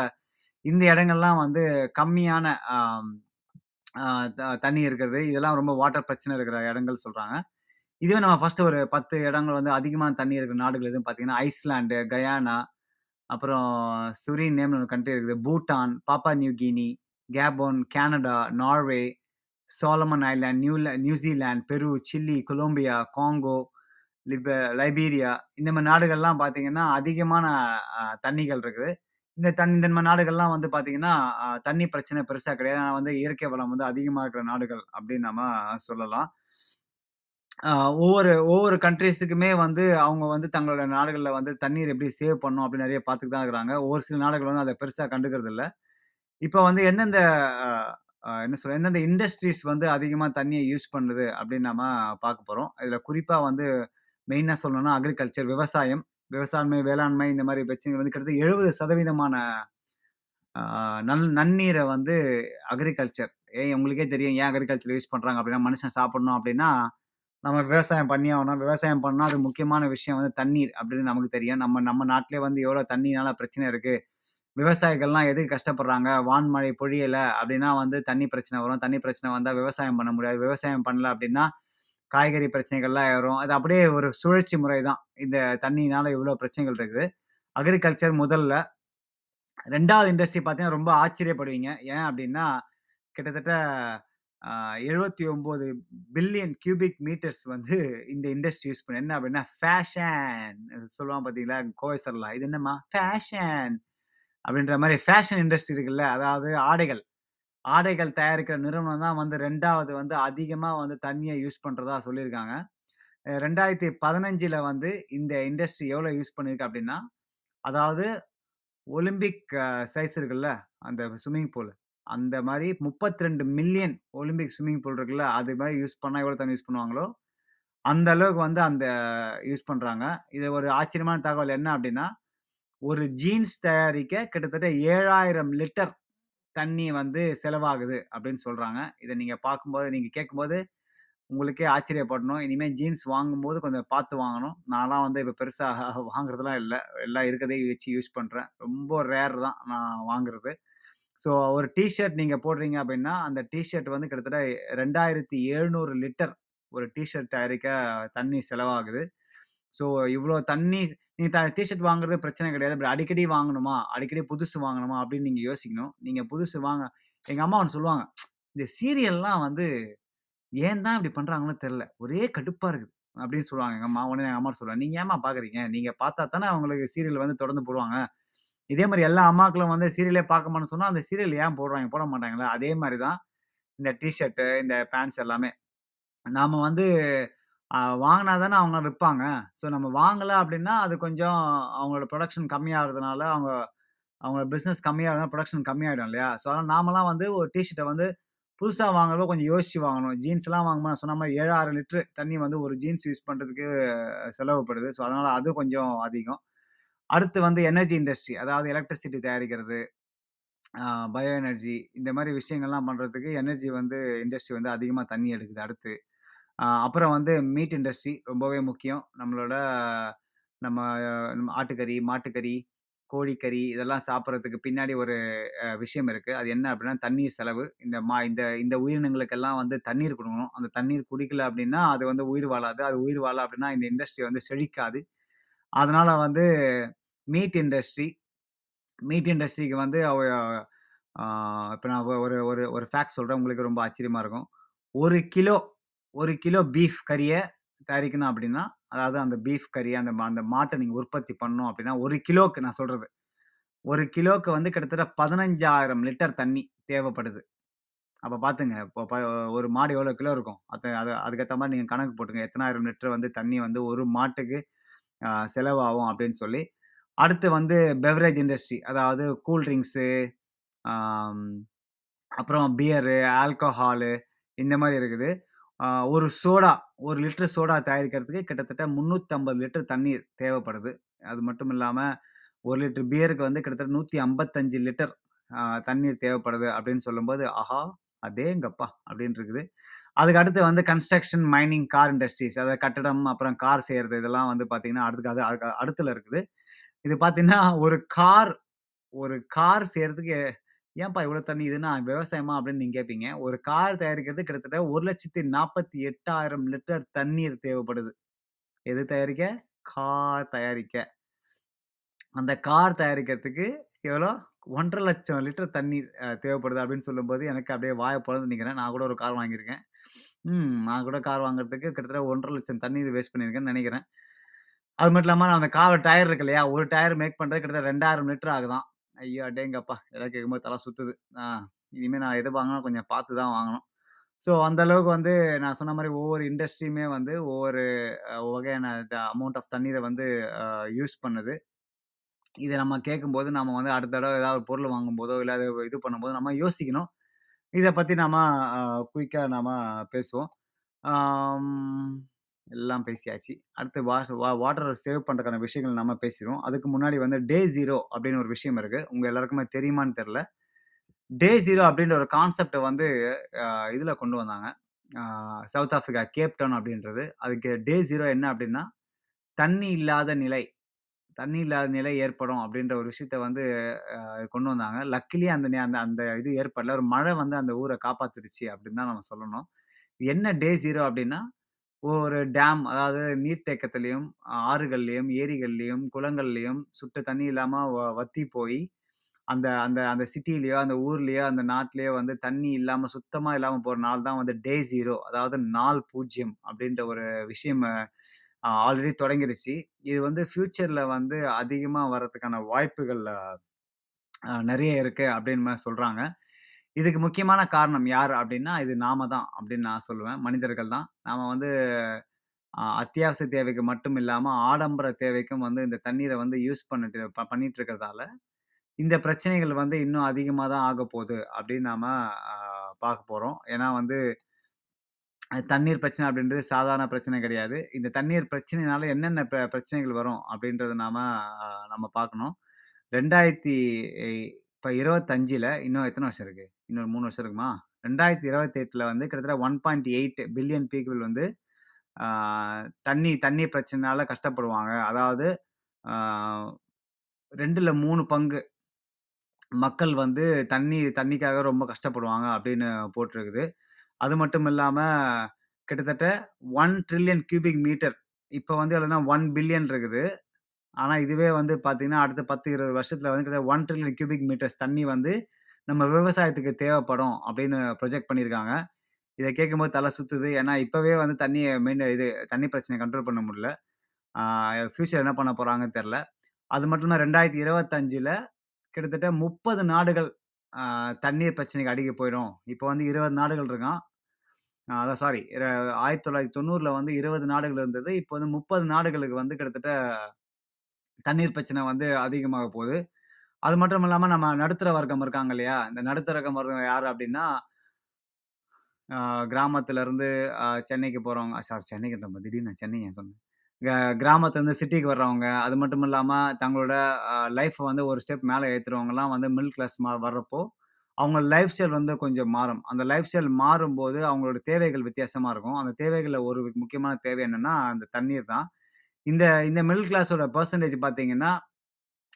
இந்த இடங்கள்லாம் வந்து கம்மியான த தண்ணி இருக்கிறது. இதெல்லாம் ரொம்ப வாட்டர் பிரச்சனை இருக்கிற இடங்கள் சொல்கிறாங்க இதுவே நம்ம ஃபர்ஸ்ட்டு ஒரு 10 இடங்கள் வந்து அதிகமான தண்ணி இருக்கிற நாடுகள் எதுவும் பார்த்தீங்கன்னா, ஐஸ்லாண்டு கயானா, அப்புறம் சுரிநேம்னு ஒரு கண்ட்ரி இருக்குது. Bhutan, Papua New Guinea, Gabon, Canada, Norway, Solomon island, New New Zealand, Peru, Chile Colombia, Congo, லிப Liberia இந்த மாதிரி நாடுகள்லாம் பார்த்தீங்கன்னா, அதிகமான தண்ணிகள் இருக்குது. இந்த தண்ணி இந்த மாதிரி நாடுகள்லாம் வந்து பார்த்தீங்கன்னா, தண்ணி பிரச்சனை பெருசாக கிடையாது. ஆனால் வந்து இயற்கை வளம் வந்து அதிகமாக இருக்கிற நாடுகள் அப்படின்னு நம்ம சொல்லலாம். ஒவ்வொரு ஒவ்வொரு கண்ட்ரீஸுக்குமே வந்து அவங்க வந்து தங்களோட நாடுகளில் வந்து தண்ணீர் எப்படி சேவ் பண்ணணும் அப்படின்னு நிறைய பார்த்துட்டு தான் இருக்கிறாங்க. ஒரு சில நாடுகள் வந்து அதை பெருசாக கண்டுக்கிறது இல்லை இப்போ வந்து எந்தெந்த என்ன சொல்ல எந்தெந்த இண்டஸ்ட்ரீஸ் வந்து அதிகமாக தண்ணியை யூஸ் பண்ணுது அப்படின்னு நம்ம பார்க்க போகிறோம் இதில் குறிப்பாக வந்து மெயினாக சொல்லணும்னா அக்ரிகல்ச்சர் விவசாயம், விவசாயமை வேளாண்மை இந்த மாதிரி பிரச்சனைகள் வந்து கிட்டத்தட்ட எழுபது சதவீதமான நல் நன்னீரை வந்து அக்ரிகல்ச்சர் ஏன் உங்களுக்கே தெரியும் ஏன் அக்ரிகல்ச்சர் யூஸ் பண்ணுறாங்க அப்படின்னா, மனுஷன் சாப்பிடணும் அப்படின்னா, நம்ம விவசாயம் பண்ணியே ஆகணும். விவசாயம் பண்ணால் அது முக்கியமான விஷயம் வந்து தண்ணீர் அப்படின்னு நமக்கு தெரியும். நம்ம நம்ம நாட்டிலே வந்து எவ்வளோ தண்ணினால பிரச்சனை இருக்குது விவசாயிகள்லாம் எதுக்கு கஷ்டப்படுறாங்க? வான்மழை பொழியலை அப்படின்னா வந்து தண்ணி பிரச்சனை வரும். தண்ணி பிரச்சனை வந்தால் விவசாயம் பண்ண முடியாது. விவசாயம் பண்ணல அப்படின்னா, காய்கறி பிரச்சனைகள்லாம் வரும். அது அப்படியே ஒரு சுழற்சி முறை தான். இந்த தண்ணினால இவ்வளோ பிரச்சனைகள் இருக்குது. அக்ரிகல்ச்சர் முதல்ல. ரெண்டாவது இண்டஸ்ட்ரி பார்த்தீங்கன்னா, ரொம்ப ஆச்சரியப்படுவீங்க. ஏன் அப்படின்னா, கிட்டத்தட்ட எழுபத்தி ஒம்பது பில்லியன் கியூபிக் மீட்டர்ஸ் வந்து இந்த இண்டஸ்ட்ரி யூஸ் பண்ண என்ன அப்படின்னா ஃபேஷன் சொல்லுவான் பார்த்தீங்களா? கோவை இது என்னம்மா? ஃபேஷன் அப்படின்ற மாதிரி ஃபேஷன் இண்டஸ்ட்ரி இருக்குல்ல, அதாவது ஆடைகள். ஆடைகள் தயாரிக்கிற நிறுவனம் தான் வந்து ரெண்டாவது வந்து அதிகமாக வந்து தண்ணியை யூஸ் பண்ணுறதா சொல்லியிருக்காங்க. ரெண்டாயிரத்தி பதினஞ்சில் வந்து இந்த இண்டஸ்ட்ரி எவ்வளோ யூஸ் பண்ணியிருக்கு அப்படின்னா, அதாவது ஒலிம்பிக் சைஸ் இருக்குல்ல, அந்த ஸ்விம்மிங் பூல். அந்த மாதிரி முப்பத்தி ரெண்டு மில்லியன் ஒலிம்பிக் ஸ்விம்மிங் பூல் இருக்குல்ல, அது மாதிரி யூஸ் பண்ணால் எவ்வளோ தண்ணி யூஸ் பண்ணுவாங்களோ, அந்த அளவுக்கு வந்து அந்த யூஸ் பண்ணுறாங்க இது ஒரு ஆச்சரியமான தகவல் என்ன அப்படின்னா, ஒரு ஜீன்ஸ் தயாரிக்க கிட்டத்தட்ட 7000 லிட்டர் தண்ணி வந்து செலவாகுது அப்படின்னு சொல்கிறாங்க இதை நீங்கள் பார்க்கும்போது, நீங்கள் கேட்கும்போது உங்களுக்கே ஆச்சரியப்படணும். இனிமேல் ஜீன்ஸ் வாங்கும்போது கொஞ்சம் பார்த்து வாங்கணும். நான்லாம் வந்து இப்போ பெருசாக வாங்குறதுலாம் இல்லை எல்லாம் இருக்கிறதையும் வச்சு யூஸ் பண்ணுறேன் ரொம்ப ரேர் தான் நான் வாங்குறது. ஸோ ஒரு டிஷர்ட் நீங்கள் போடுறீங்க அப்படின்னா, அந்த டிஷர்ட் வந்து கிட்டத்தட்ட 2700 லிட்டர் ஒரு டீ ஷர்ட் தயாரிக்க தண்ணி செலவாகுது. ஸோ இவ்வளோ தண்ணி நீங்கள் த டிஷர்ட் வாங்குறது பிரச்சனை கிடையாது. பட் அடிக்கடி வாங்கணுமா? அடிக்கடி புதுசு வாங்கணுமா? அப்படின்னு நீங்கள் யோசிக்கணும். நீங்கள் புதுசு வாங்க எங்கள் அம்மா ஒன்று சொல்லுவாங்க. இந்த சீரியல்லாம் வந்து ஏன் தான் இப்படி பண்ணுறாங்கன்னு தெரில ஒரே கடுப்பாக இருக்குது. அப்படின்னு சொல்லுவாங்க எங்கள் அம்மா. உடனே எங்கள் அம்மா சொல்லுவாங்க நீங்கள் ஏம்மா பார்க்குறீங்க? நீங்கள் பார்த்தா தானே அவங்களுக்கு சீரியல் வந்து தொடர்ந்து போடுவாங்க. இதே மாதிரி எல்லா அம்மாக்களும் வந்து சீரியலே பார்க்கமான்னு சொன்னால் அந்த சீரியல் ஏன் போடுறாங்க? போட மாட்டாங்களா? அதே மாதிரி தான் இந்த டிஷர்ட்டு இந்த பேண்ட்ஸ் எல்லாமே. நாம் வந்து வாங்கினா தானே அவங்க விற்பாங்க ஸோ நம்ம வாங்கலை அப்படின்னா, அது கொஞ்சம் அவங்களோட ப்ரொடக்ஷன் கம்மியாகிறதுனால அவங்க அவங்களோட பிஸ்னஸ் கம்மியாகிறதுனால ப்ரொடக்ஷன் கம்மியாகிடும் இல்லையா? ஸோ அதனால் நாமலாம் வந்து ஒரு டிஷர்ட்டை வந்து புதுசாக வாங்குறப்போ கொஞ்சம் யோசிச்சு வாங்கணும். ஜீன்ஸ்லாம் வாங்கும்போது நான் சொன்ன மாரி 7000 லிட்டர் தண்ணி வந்து ஒரு ஜீன்ஸ் யூஸ் பண்ணுறதுக்கு செலவுப்படுது. ஸோ அதனால் அது கொஞ்சம் அதிகம். அடுத்து வந்து எனர்ஜி இண்டஸ்ட்ரி அதாவது எலக்ட்ரிசிட்டி தயாரிக்கிறது, பயோ எனர்ஜி இந்த மாதிரி விஷயங்கள்லாம் பண்ணுறதுக்கு எனர்ஜி வந்து இண்டஸ்ட்ரி வந்து அதிகமாக தண்ணி எடுக்குது அடுத்து. அப்புறம் வந்து மீட் இண்டஸ்ட்ரி ரொம்பவே முக்கியம். நம்மளோட நம்ம நம்ம ஆட்டுக்கறி, மாட்டுக்கறி, கோழிக்கறி இதெல்லாம் சாப்பிடுறதுக்கு பின்னாடி ஒரு அ விஷயம் இருக்கு. அது என்ன அப்படின்னா தண்ணீர் செலவு. இந்த மா இந்த இந்த உயிரினங்களுக்கெல்லாம் வந்து தண்ணீர் குடுக்கணும். அந்த தண்ணீர் குடிக்கல அப்படின்னா, அது வந்து உயிர் வாழாது. அது உயிர் வாழல அப்படின்னா இந்த இண்டஸ்ட்ரி வந்து செழிக்காது. அதனால வந்து மீட் இண்டஸ்ட்ரி மீட் இண்டஸ்ட்ரிக்கு வந்து அவ ஆ இப்ப நான் ஒரு ஒரு ஒரு ஃபேக்ட் சொல்றேன். உங்களுக்கு ரொம்ப ஆச்சரியமா இருக்கும். 1 கிலோ ஒரு கிலோ பீஃப் கறியை தயாரிக்கணும் அப்படின்னா, அதாவது அந்த பீஃப் கறி அந்த மா அந்த மாட்டை நீங்கள் உற்பத்தி பண்ணணும் அப்படின்னா, ஒரு கிலோக்கு நான் சொல்றது. ஒரு கிலோக்கு வந்து கிட்டத்தட்ட 15,000 லிட்டர் தண்ணி தேவைப்படுது. அப்ப பார்த்துங்க. இப்போ ப ஒரு மாடு எவ்வளோ கிலோ இருக்கும்? அத அது அதுக்கேத்த மாரி நீங்க கணக்கு போட்டுங்க. எத்தனாயிரம் லிட்டர் வந்து தண்ணி வந்து ஒரு மாட்டுக்கு அ செலவாகும் அப்படின்னு சொல்லி. அடுத்து வந்து பெவரேஜ் இண்டஸ்ட்ரி அதாவது கூல் ட்ரிங்க்ஸு, ஆம் அப்புறம் பியரு, ஆல்கஹாலு இந்த மாரி இருக்குது. ஒரு சோடா ஒரு லிட்டர் சோடா தயாரிக்கிறதுக்கு கிட்டத்தட்ட 350 லிட்டர் தண்ணீர் தேவைப்படுது. அது மட்டும் இல்லாமல் ஒரு லிட்டர் பியருக்கு வந்து கிட்டத்தட்ட 155 லிட்டர் தண்ணீர் தேவைப்படுது அப்படின்னு சொல்லும்போது, ஆஹா! அதேங்கப்பா அப்படின்னு இருக்குது. அதுக்கு அடுத்து வந்து கன்ஸ்ட்ரக்ஷன், மைனிங், கார் இண்டஸ்ட்ரீஸ் அதாவது கட்டடம், அப்புறம் கார் செய்கிறது இதெல்லாம் வந்து பார்த்தீங்கன்னா, அடுத்துக்கு அது அடுத்துல இருக்குது. இது பார்த்தீங்கன்னா, ஒரு கார் ஒரு கார் செய்கிறதுக்கு ஏன்ப்பா இவ்வளோ தண்ணி இதுன்னா விவசாயமா அப்படின்னு நீங்கள் கேட்பீங்க. ஒரு கார் தயாரிக்கிறது கிட்டத்தட்ட 1,48,000 லிட்டர் தண்ணீர் தேவைப்படுது. எது தயாரிக்க? கார் தயாரிக்க. அந்த கார் தயாரிக்கிறதுக்கு எவ்வளோ? 1,50,000 லிட்டர் தண்ணீர் தேவைப்படுது அப்படின்னு சொல்லும்போது, எனக்கு அப்படியே வாய பொளந்து நினைக்கிறேன் நான் கூட ஒரு கார் வாங்கியிருக்கேன். ம். நான் கூட கார் வாங்குறதுக்கு கிட்டத்தட்ட 1,50,000 தண்ணீர் வேஸ்ட் பண்ணியிருக்கேன்னு நினைக்கிறேன் அது மட்டும் இல்லாம அந்த கார் டயர் இருக்கு இல்லையா? ஒரு டயர் மேக் பண்ணுறது கிட்டத்தட்ட 2,000 லிட்டர் ஆகுதான் ஐயோ! அடேங்கப்பா! இதெல்லாம் கேட்கும்போது தலை சுற்றுது ஆ நான் எது வாங்கினா கொஞ்சம் பார்த்து தான் வாங்கணும். ஸோ அந்த அளவுக்கு வந்து நான் சொன்ன மாதிரி ஒவ்வொரு இண்டஸ்ட்ரியுமே வந்து ஒவ்வொரு வகையான அமௌண்ட் ஆஃப் தண்ணீரை வந்து யூஸ் பண்ணுது. இதை நம்ம கேட்கும்போது, நம்ம வந்து அடுத்த தடவை ஏதாவது பொருள் வாங்கும்போதோ, இல்லை இது பண்ணும்போது நம்ம யோசிக்கணும். இதை பற்றி நாம் குயிக்காக நாம் பேசுவோம். எல்லாம் பேசியாச்சு. அடுத்து வாஷ் வா வாட்டரை சேவ் பண்ணுறதுக்கான விஷயங்கள் நம்ம பேசிடுவோம் அதுக்கு முன்னாடி வந்து டே ஜீரோ அப்படின்னு ஒரு விஷயம் இருக்குது உங்கள் எல்லாருக்குமே தெரியுமான்னு தெரியல. டே ஜீரோ அப்படின்ற ஒரு கான்செப்டை வந்து இதில் கொண்டு வந்தாங்க. சவுத் ஆஃப்ரிக்கா கேப்டவுன் அப்படின்றது. அதுக்கு டே ஜீரோ என்ன அப்படின்னா, தண்ணி இல்லாத நிலை. தண்ணி இல்லாத நிலை ஏற்படும் அப்படின்ற ஒரு விஷயத்த வந்து கொண்டு வந்தாங்க. லக்கிலி அந்த நே அந்த அந்த இது ஏற்படல. ஒரு மழை வந்து அந்த ஊரை காப்பாத்துருச்சு அப்படின்னு தான் நம்ம சொல்லணும். என்ன டே ஜீரோ அப்படின்னா, ஒரு டேம் அதாவது நீர்த்தேக்கத்திலயும், ஆறுகள்லயும், ஏரிகள்லயும், குளங்கள்லயும் சுட்ட தண்ணி இல்லாம வ வத்தி போயி, அந்த அந்த அந்த சிட்டிலயோ, அந்த ஊர்லயோ, அந்த நாட்டிலயோ வந்து தண்ணி இல்லாம சுத்தமா இல்லாம போற நாள் தான் வந்து டே 0 அதாவது நாள் 0 அப்படின்ற ஒரு விஷயம் அ ஆல்ரெடி தொடங்கிருச்சு. இது வந்து ஃப்யூச்சரில் வந்து அதிகமா வர்றதுக்கான வாய்ப்புகள் அ நெறைய இருக்கு அப்படின்னு சொல்கிறாங்க சொல்றாங்க. இதுக்கு முக்கியமான காரணம் யார் அப்படின்னா, இது நாம தான் அப்படின்னு நான் சொல்லுவேன். மனிதர்கள் தான். நாம வந்து அ அத்தியாவசிய தேவைக்கு மட்டும் இல்லாம, ஆடம்பர தேவைக்கும் வந்து இந்த தண்ணீர வந்து யூஸ் பண்ணிட்டு ப பண்ணிட்டு இருக்கிறதால, இந்த பிரச்சனைகள் வந்து இன்னும் அதிகமா தான் ஆகப்போகுது அப்படின்னு நாம அ பார்க்க போறோம். ஏன்னா வந்து தண்ணீர் பிரச்சனை அப்படின்றது சாதாரண பிரச்சனை கிடையாது. இந்த தண்ணீர் பிரச்சனையினால என்னென்ன பிர பிரச்சனைகள் வரும் அப்படின்றத நாம அ நம்ம பார்க்கணும். 2000 இப்ப 25ல இன்னும் எத்தன வருஷம் இருக்கு? இன்னொரு மூணு வருஷம் இருக்குமா? 2028ல வந்து கிட்டத்தட்ட 1.8 பில்லியன் பீப்புள் வந்து தண்ணி தண்ணி பிரச்சனையால் கஷ்டப்படுவாங்க. அதாவது ரெண்டில் மூணு பங்கு மக்கள் வந்து தண்ணி தண்ணிக்காக ரொம்ப கஷ்டப்படுவாங்க அப்படின்னு போட்டிருக்குது. அது மட்டும் இல்லாமல் கிட்டத்தட்ட ஒன் ட்ரில்லியன் கியூபிக் மீட்டர் இப்போ வந்து எவ்வளவுனா 1 பில்லியன் இருக்குது. ஆனால் இதுவே வந்து பார்த்தீங்கன்னா, அடுத்த பத்து இருபது வருஷத்தில் வந்து கிட்டத்தட்ட ஒன் ட்ரில்லியன் கியூபிக் மீட்டர்ஸ் தண்ணி வந்து நம்ம விவசாயத்துக்கு தேவைப்படும் அப்படின்னு ப்ரொஜெக்ட் பண்ணியிருக்காங்க. இதை கேட்கும்போது தலை சுற்றுது ஏன்னா இப்போவே வந்து தண்ணியை மெயின் இது தண்ணி பிரச்சனை கண்ட்ரோல் பண்ண முடியல. ஃப்யூச்சர் என்ன பண்ண போகிறாங்கன்னு தெரில அது மட்டும் இல்லாமல் ரெண்டாயிரத்தி இருபத்தஞ்சில் கிட்டத்தட்ட 30 நாடுகள் தண்ணீர் பிரச்சனைக்கு அடிக்க போயிடும். இப்போ வந்து 20 நாடுகள் இருக்கான் அதான் சாரி இர 1990ல வந்து 20 நாடுகள் இருந்தது. இப்போ வந்து 30 நாடுகளுக்கு வந்து கிட்டத்தட்ட தண்ணீர் பிரச்சனை வந்து அதிகமாக போகுது அது மட்டும் இல்லாம நம்ம நடுத்தர வர்க்கம் இருக்காங்க இல்லையா? இந்த நடுத்தர வர்க்கம் யாரு அப்டின்னா, ஆ கிராமத்துல இருந்து அ சென்னைக்கு போறவங்க சாரி சென்னைக்கு நம்ம திடீர்னு சென்னை ஏன் சொன்னேன்? க கிராமத்துலருந்து சிட்டிக்கு வர்றவங்க, அது மட்டும் இல்லாம தங்களோட அ லைஃப் வந்து ஒரு ஸ்டெப் மேல ஏத்துறவங்கலாம் வந்து மிடில் கிளாஸ் மா வர்றப்போ, அவங்க லைஃப் ஸ்டைல் வந்து கொஞ்சம் மாறும். அந்த லைஃப் ஸ்டைல் மாறும்போது அவங்களோட தேவைகள் வித்தியாசமா இருக்கும். அந்த தேவைகள்ல ஒரு முக்கியமான தேவை என்னன்னா, அந்த தண்ணீர் தான். இந்த இந்த மிடில் கிளாஸோட பெர்சன்டேஜ் பார்த்தீங்கன்னா,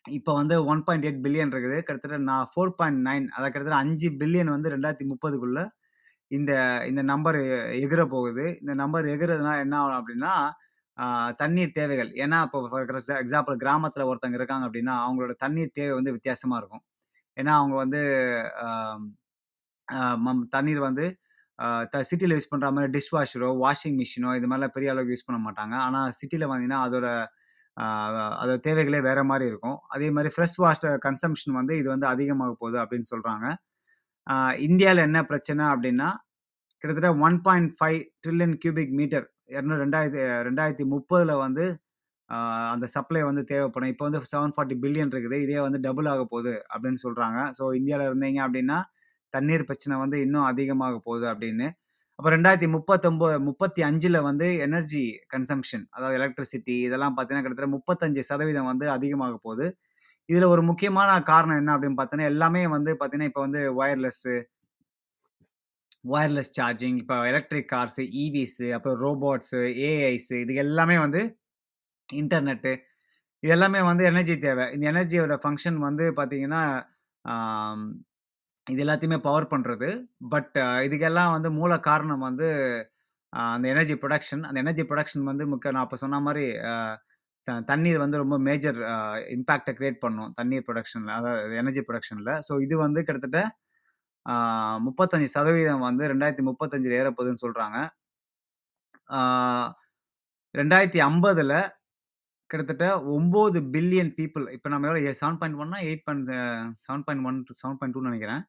இப்போ வந்து 1.8 பில்லியன் இருக்குது. கிட்டத்தட்ட நான் 4.9 அதாவது கிட்டத்தட்ட 5 பில்லியன் வந்து 2030க்குள்ள இந்த இந்த நம்பர் எகிற போகுது. இந்த நம்பர் எகிறதுனால என்ன ஆகும் அப்டின்னா, தண்ணீர் தேவைகள். ஏன்னா, இப்போ ஃபார் எக்ஸாம்பிள் கிராமத்துல ஒருத்தவங்க இருக்காங்க அப்டின்னா, அவங்களோட தண்ணீர் தேவை வந்து வித்தியாசமா இருக்கும். ஏன்னா, அவங்க வந்து அ மம் தண்ணீர் வந்து அ த சிட்டில யூஸ் பண்ற மாரி டிஷ் வாஷரோ, வாஷிங் மிஷினோ இது மாரிலாம் பெரிய அளவுக்கு யூஸ் பண்ண மாட்டாங்க. ஆனா, சிட்டில பார்த்தீங்கன்னா, அதோட ஆ அதோட தேவைகளே வேற மாதிரி இருக்கும். அதே மாதிரி ஃப்ரெஷ் வாட்டர் கன்சம்ஷன் வந்து இது வந்து அதிகமாக போகுது அப்படின்னு சொல்கிறாங்க இந்தியாவில் என்ன பிரச்சனை அப்படின்னா கிட்டத்தட்ட 1.5 ட்ரில்லியன் கியூபிக் மீட்டர் 200 2030ல வந்து அந்த சப்ளை வந்து தேவைப்படும். இப்போ வந்து 740 பில்லியன் இருக்குது. இதே வந்து டபுள் ஆக போகுது அப்படின்னு சொல்கிறாங்க ஸோ இந்தியாவில் இருந்தீங்க அப்படின்னா, தண்ணீர் பிரச்சனை வந்து இன்னும் அதிகமாக போகுது அப்படின்னு. அப்புறம் ரெண்டாயிரத்தி முப்பத்தொம்போது முப்பத்தி அஞ்சில் வந்து எனர்ஜி கன்சம்ப்ஷன் அதாவது எலக்ட்ரிசிட்டி இதெல்லாம் பார்த்தீங்கன்னா, கிட்டத்தட்ட 35% வந்து அதிகமாக போகுது. இதில் ஒரு முக்கியமான காரணம் என்ன அப்படின்னு பார்த்தீங்கன்னா, எல்லாமே வந்து பார்த்தீங்கன்னா, இப்போ வந்து ஒயர்லெஸ்ஸு ஒயர்லெஸ் சார்ஜிங், இப்போ எலக்ட்ரிக் கார்ஸு இவிஸு அப்புறம் ரோபோட்ஸு ஏஐஸு இது எல்லாமே வந்து இன்டர்நெட்டு இது எல்லாமே வந்து எனர்ஜி தேவை. இந்த எனர்ஜியோட ஃபங்க்ஷன் வந்து பார்த்தீங்கன்னா, இது எல்லாத்தையுமே பவர் பண்ணுறது பட் இதுக்கெல்லாம் வந்து மூல காரணம் வந்து அந்த எனர்ஜி ப்ரொடக்ஷன் அந்த எனர்ஜி ப்ரொடக்ஷன் வந்து முக்கிய நான் அப்போ சொன்ன மாதிரி த தண்ணீர் வந்து ரொம்ப மேஜர் இம்பேக்டை க்ரியேட் பண்ணும். தண்ணீர் ப்ரொடக்ஷனில் அதாவது எனர்ஜி ப்ரொடக்ஷனில் ஸோ இது வந்து கிட்டத்தட்ட முப்பத்தஞ்சு சதவீதம் வந்து ரெண்டாயிரத்தி முப்பத்தஞ்சில் ஏறப்போகுதுன்னு சொல்கிறாங்க ரெண்டாயிரத்தி ஐம்பதில் கிட்டத்தட்ட ஒம்பது பில்லியன் பீப்பிள் இப்போ நம்ம எவ்வளோ 7.1னா 8 பாயிண்ட் 7.1 டூ 7.2ன்னு நெனைக்கிறேன்.